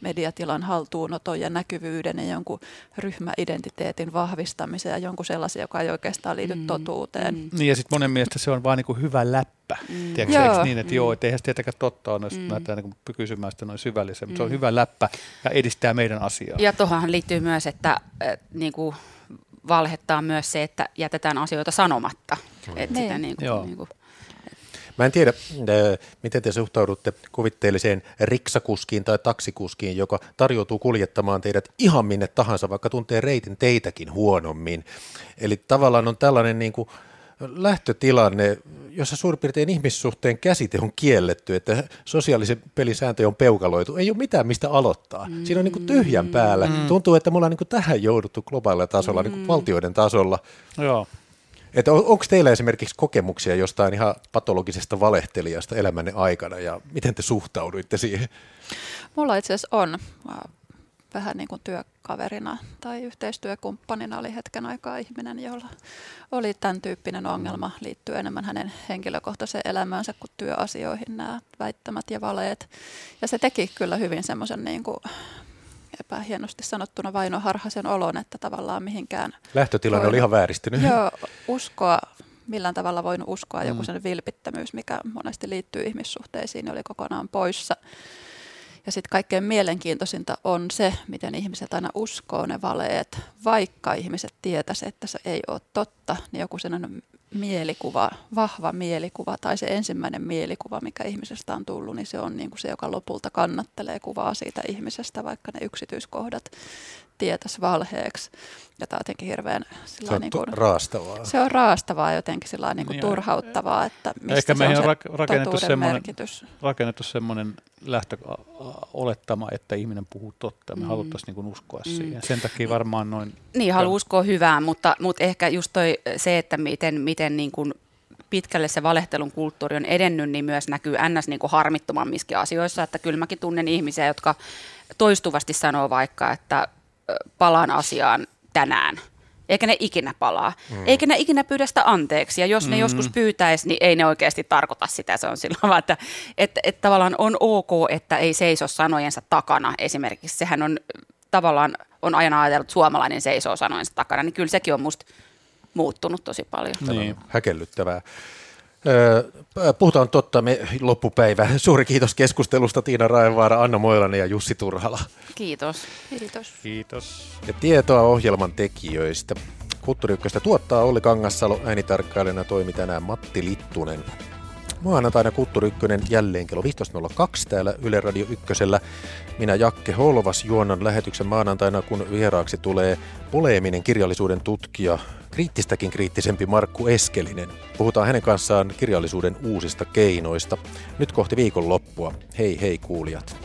mediatilan haltuunoton ja näkyvyyden ja jonkun ryhmäidentiteetin vahvistamisen ja jonkun sellaisen, joka ei oikeastaan liity Mm. totuuteen. Mm. Niin ja sitten monen mielestä se on vaan niin kuin hyvä läppä. Mm. Tiedätkö, Joo. eikö niin, että joo, että eihän se tietenkään totta ole, jos Mm. lähdetään niin kuin kysymään sitä noin syvällisen, mutta se on Mm. hyvä läppä ja edistää meidän asiaa. Ja tuohon liittyy myös, että äh, niin kuin valhettaa myös se, että jätetään asioita sanomatta. Että sitä Niin. kuin, Joo. niin kuin, Mä en tiedä, miten te suhtaudutte kuvitteelliseen riksakuskiin tai taksikuskiin, joka tarjoutuu kuljettamaan teidät ihan minne tahansa, vaikka tuntee reitin teitäkin huonommin. Eli tavallaan on tällainen niin kuin lähtötilanne, jossa suurin piirtein ihmissuhteen käsite on kielletty, että sosiaalisen pelin sääntöjä on peukaloitu. Ei ole mitään, mistä aloittaa. Siinä on niin kuin tyhjän päällä. Tuntuu, että me ollaan niin kuin tähän jouduttu globaalilla tasolla, niin kuin valtioiden tasolla. Joo. Että on, onko teillä esimerkiksi kokemuksia jostain ihan patologisesta valehtelijasta elämänne aikana ja miten te suhtauduitte siihen? Mulla itse asiassa on äh, vähän niin kuin työkaverina tai yhteistyökumppanina oli hetken aikaa ihminen, jolla oli tämän tyyppinen ongelma liittyy enemmän hänen henkilökohtaiseen elämäänsä kuin työasioihin nämä väittämät ja valeet. Ja se teki kyllä hyvin semmoisen niin kuin epähienosti sanottuna vainoharhaisen olon, että tavallaan mihinkään Lähtötilanne Voi- oli ihan vääristynyt. Joo, uskoa, millään tavalla voinut uskoa, joku Mm. sen vilpittömyys, mikä monesti liittyy ihmissuhteisiin, oli kokonaan poissa. Ja sitten kaikkein mielenkiintoisinta on se, miten ihmiset aina uskoo ne valeet, vaikka ihmiset tietäisi, että se ei ole totta, niin joku sellainen mielikuva, vahva mielikuva tai se ensimmäinen mielikuva, mikä ihmisestä on tullut, niin se on niin kuin se, joka lopulta kannattelee kuvaa siitä ihmisestä, vaikka ne yksityiskohdat tietäisi valheeksi. Ja tämä on jotenkin hirveän Se on niin kuin, raastavaa. se on raastavaa jotenkin sillä niin kuin Niin, turhauttavaa, että mistä Ehkä se meihin on on se rak- rakennettu totuuden semmoinen- merkitys. rakennettu semmoinen lähtö olettama, että ihminen puhuu totta. Me Mm. haluttaisiin niin kuin uskoa Mm. siihen. Sen takia varmaan noin Niin, haluaa uskoa hyvään, mutta, mutta ehkä just toi, se, että miten, miten niin kuin pitkälle se valehtelun kulttuuri on edennyt, niin myös näkyy ns. Niin kuin harmittomammissakin asioissa. Että kyllä mäkin tunnen ihmisiä, jotka toistuvasti sanoo vaikka, että palaan asiaan tänään. Eikä ne ikinä palaa. Mm. Eikä ne ikinä pyydä sitä anteeksi. Ja jos ne Mm. joskus pyytäisi, niin ei ne oikeasti tarkoita sitä. Se on silloin vaan, että, että, että tavallaan on ok, että ei seiso sanojensa takana esimerkiksi. Sehän on tavallaan, on aina ajatellut, että suomalainen seisoo sanojensa takana. Niin kyllä sekin on musta muuttunut tosi paljon. niin. Häkellyttävää. Puhutaan totta, me loppupäivä. [LAUGHS] Suuri kiitos keskustelusta Tiina Raevaara, Anna Moilanen ja Jussi Turhala. Kiitos. Kiitos. Kiitos. Ja tietoa ohjelman tekijöistä. Kulttuuri tuottaa Olli Kangassalo, äänitarkkailijana toimi tänään Matti Littunen. Maanantaina Kulttuuri Ykkönen jälleen kello 15.02 täällä Yle Radio Ykkösellä. Minä Jakke Holvas juonnan lähetyksen maanantaina, kun vieraaksi tulee poleeminen kirjallisuuden tutkija, kriittistäkin kriittisempi Markku Eskelinen. Puhutaan hänen kanssaan kirjallisuuden uusista keinoista. Nyt kohti viikonloppua. Hei hei kuulijat.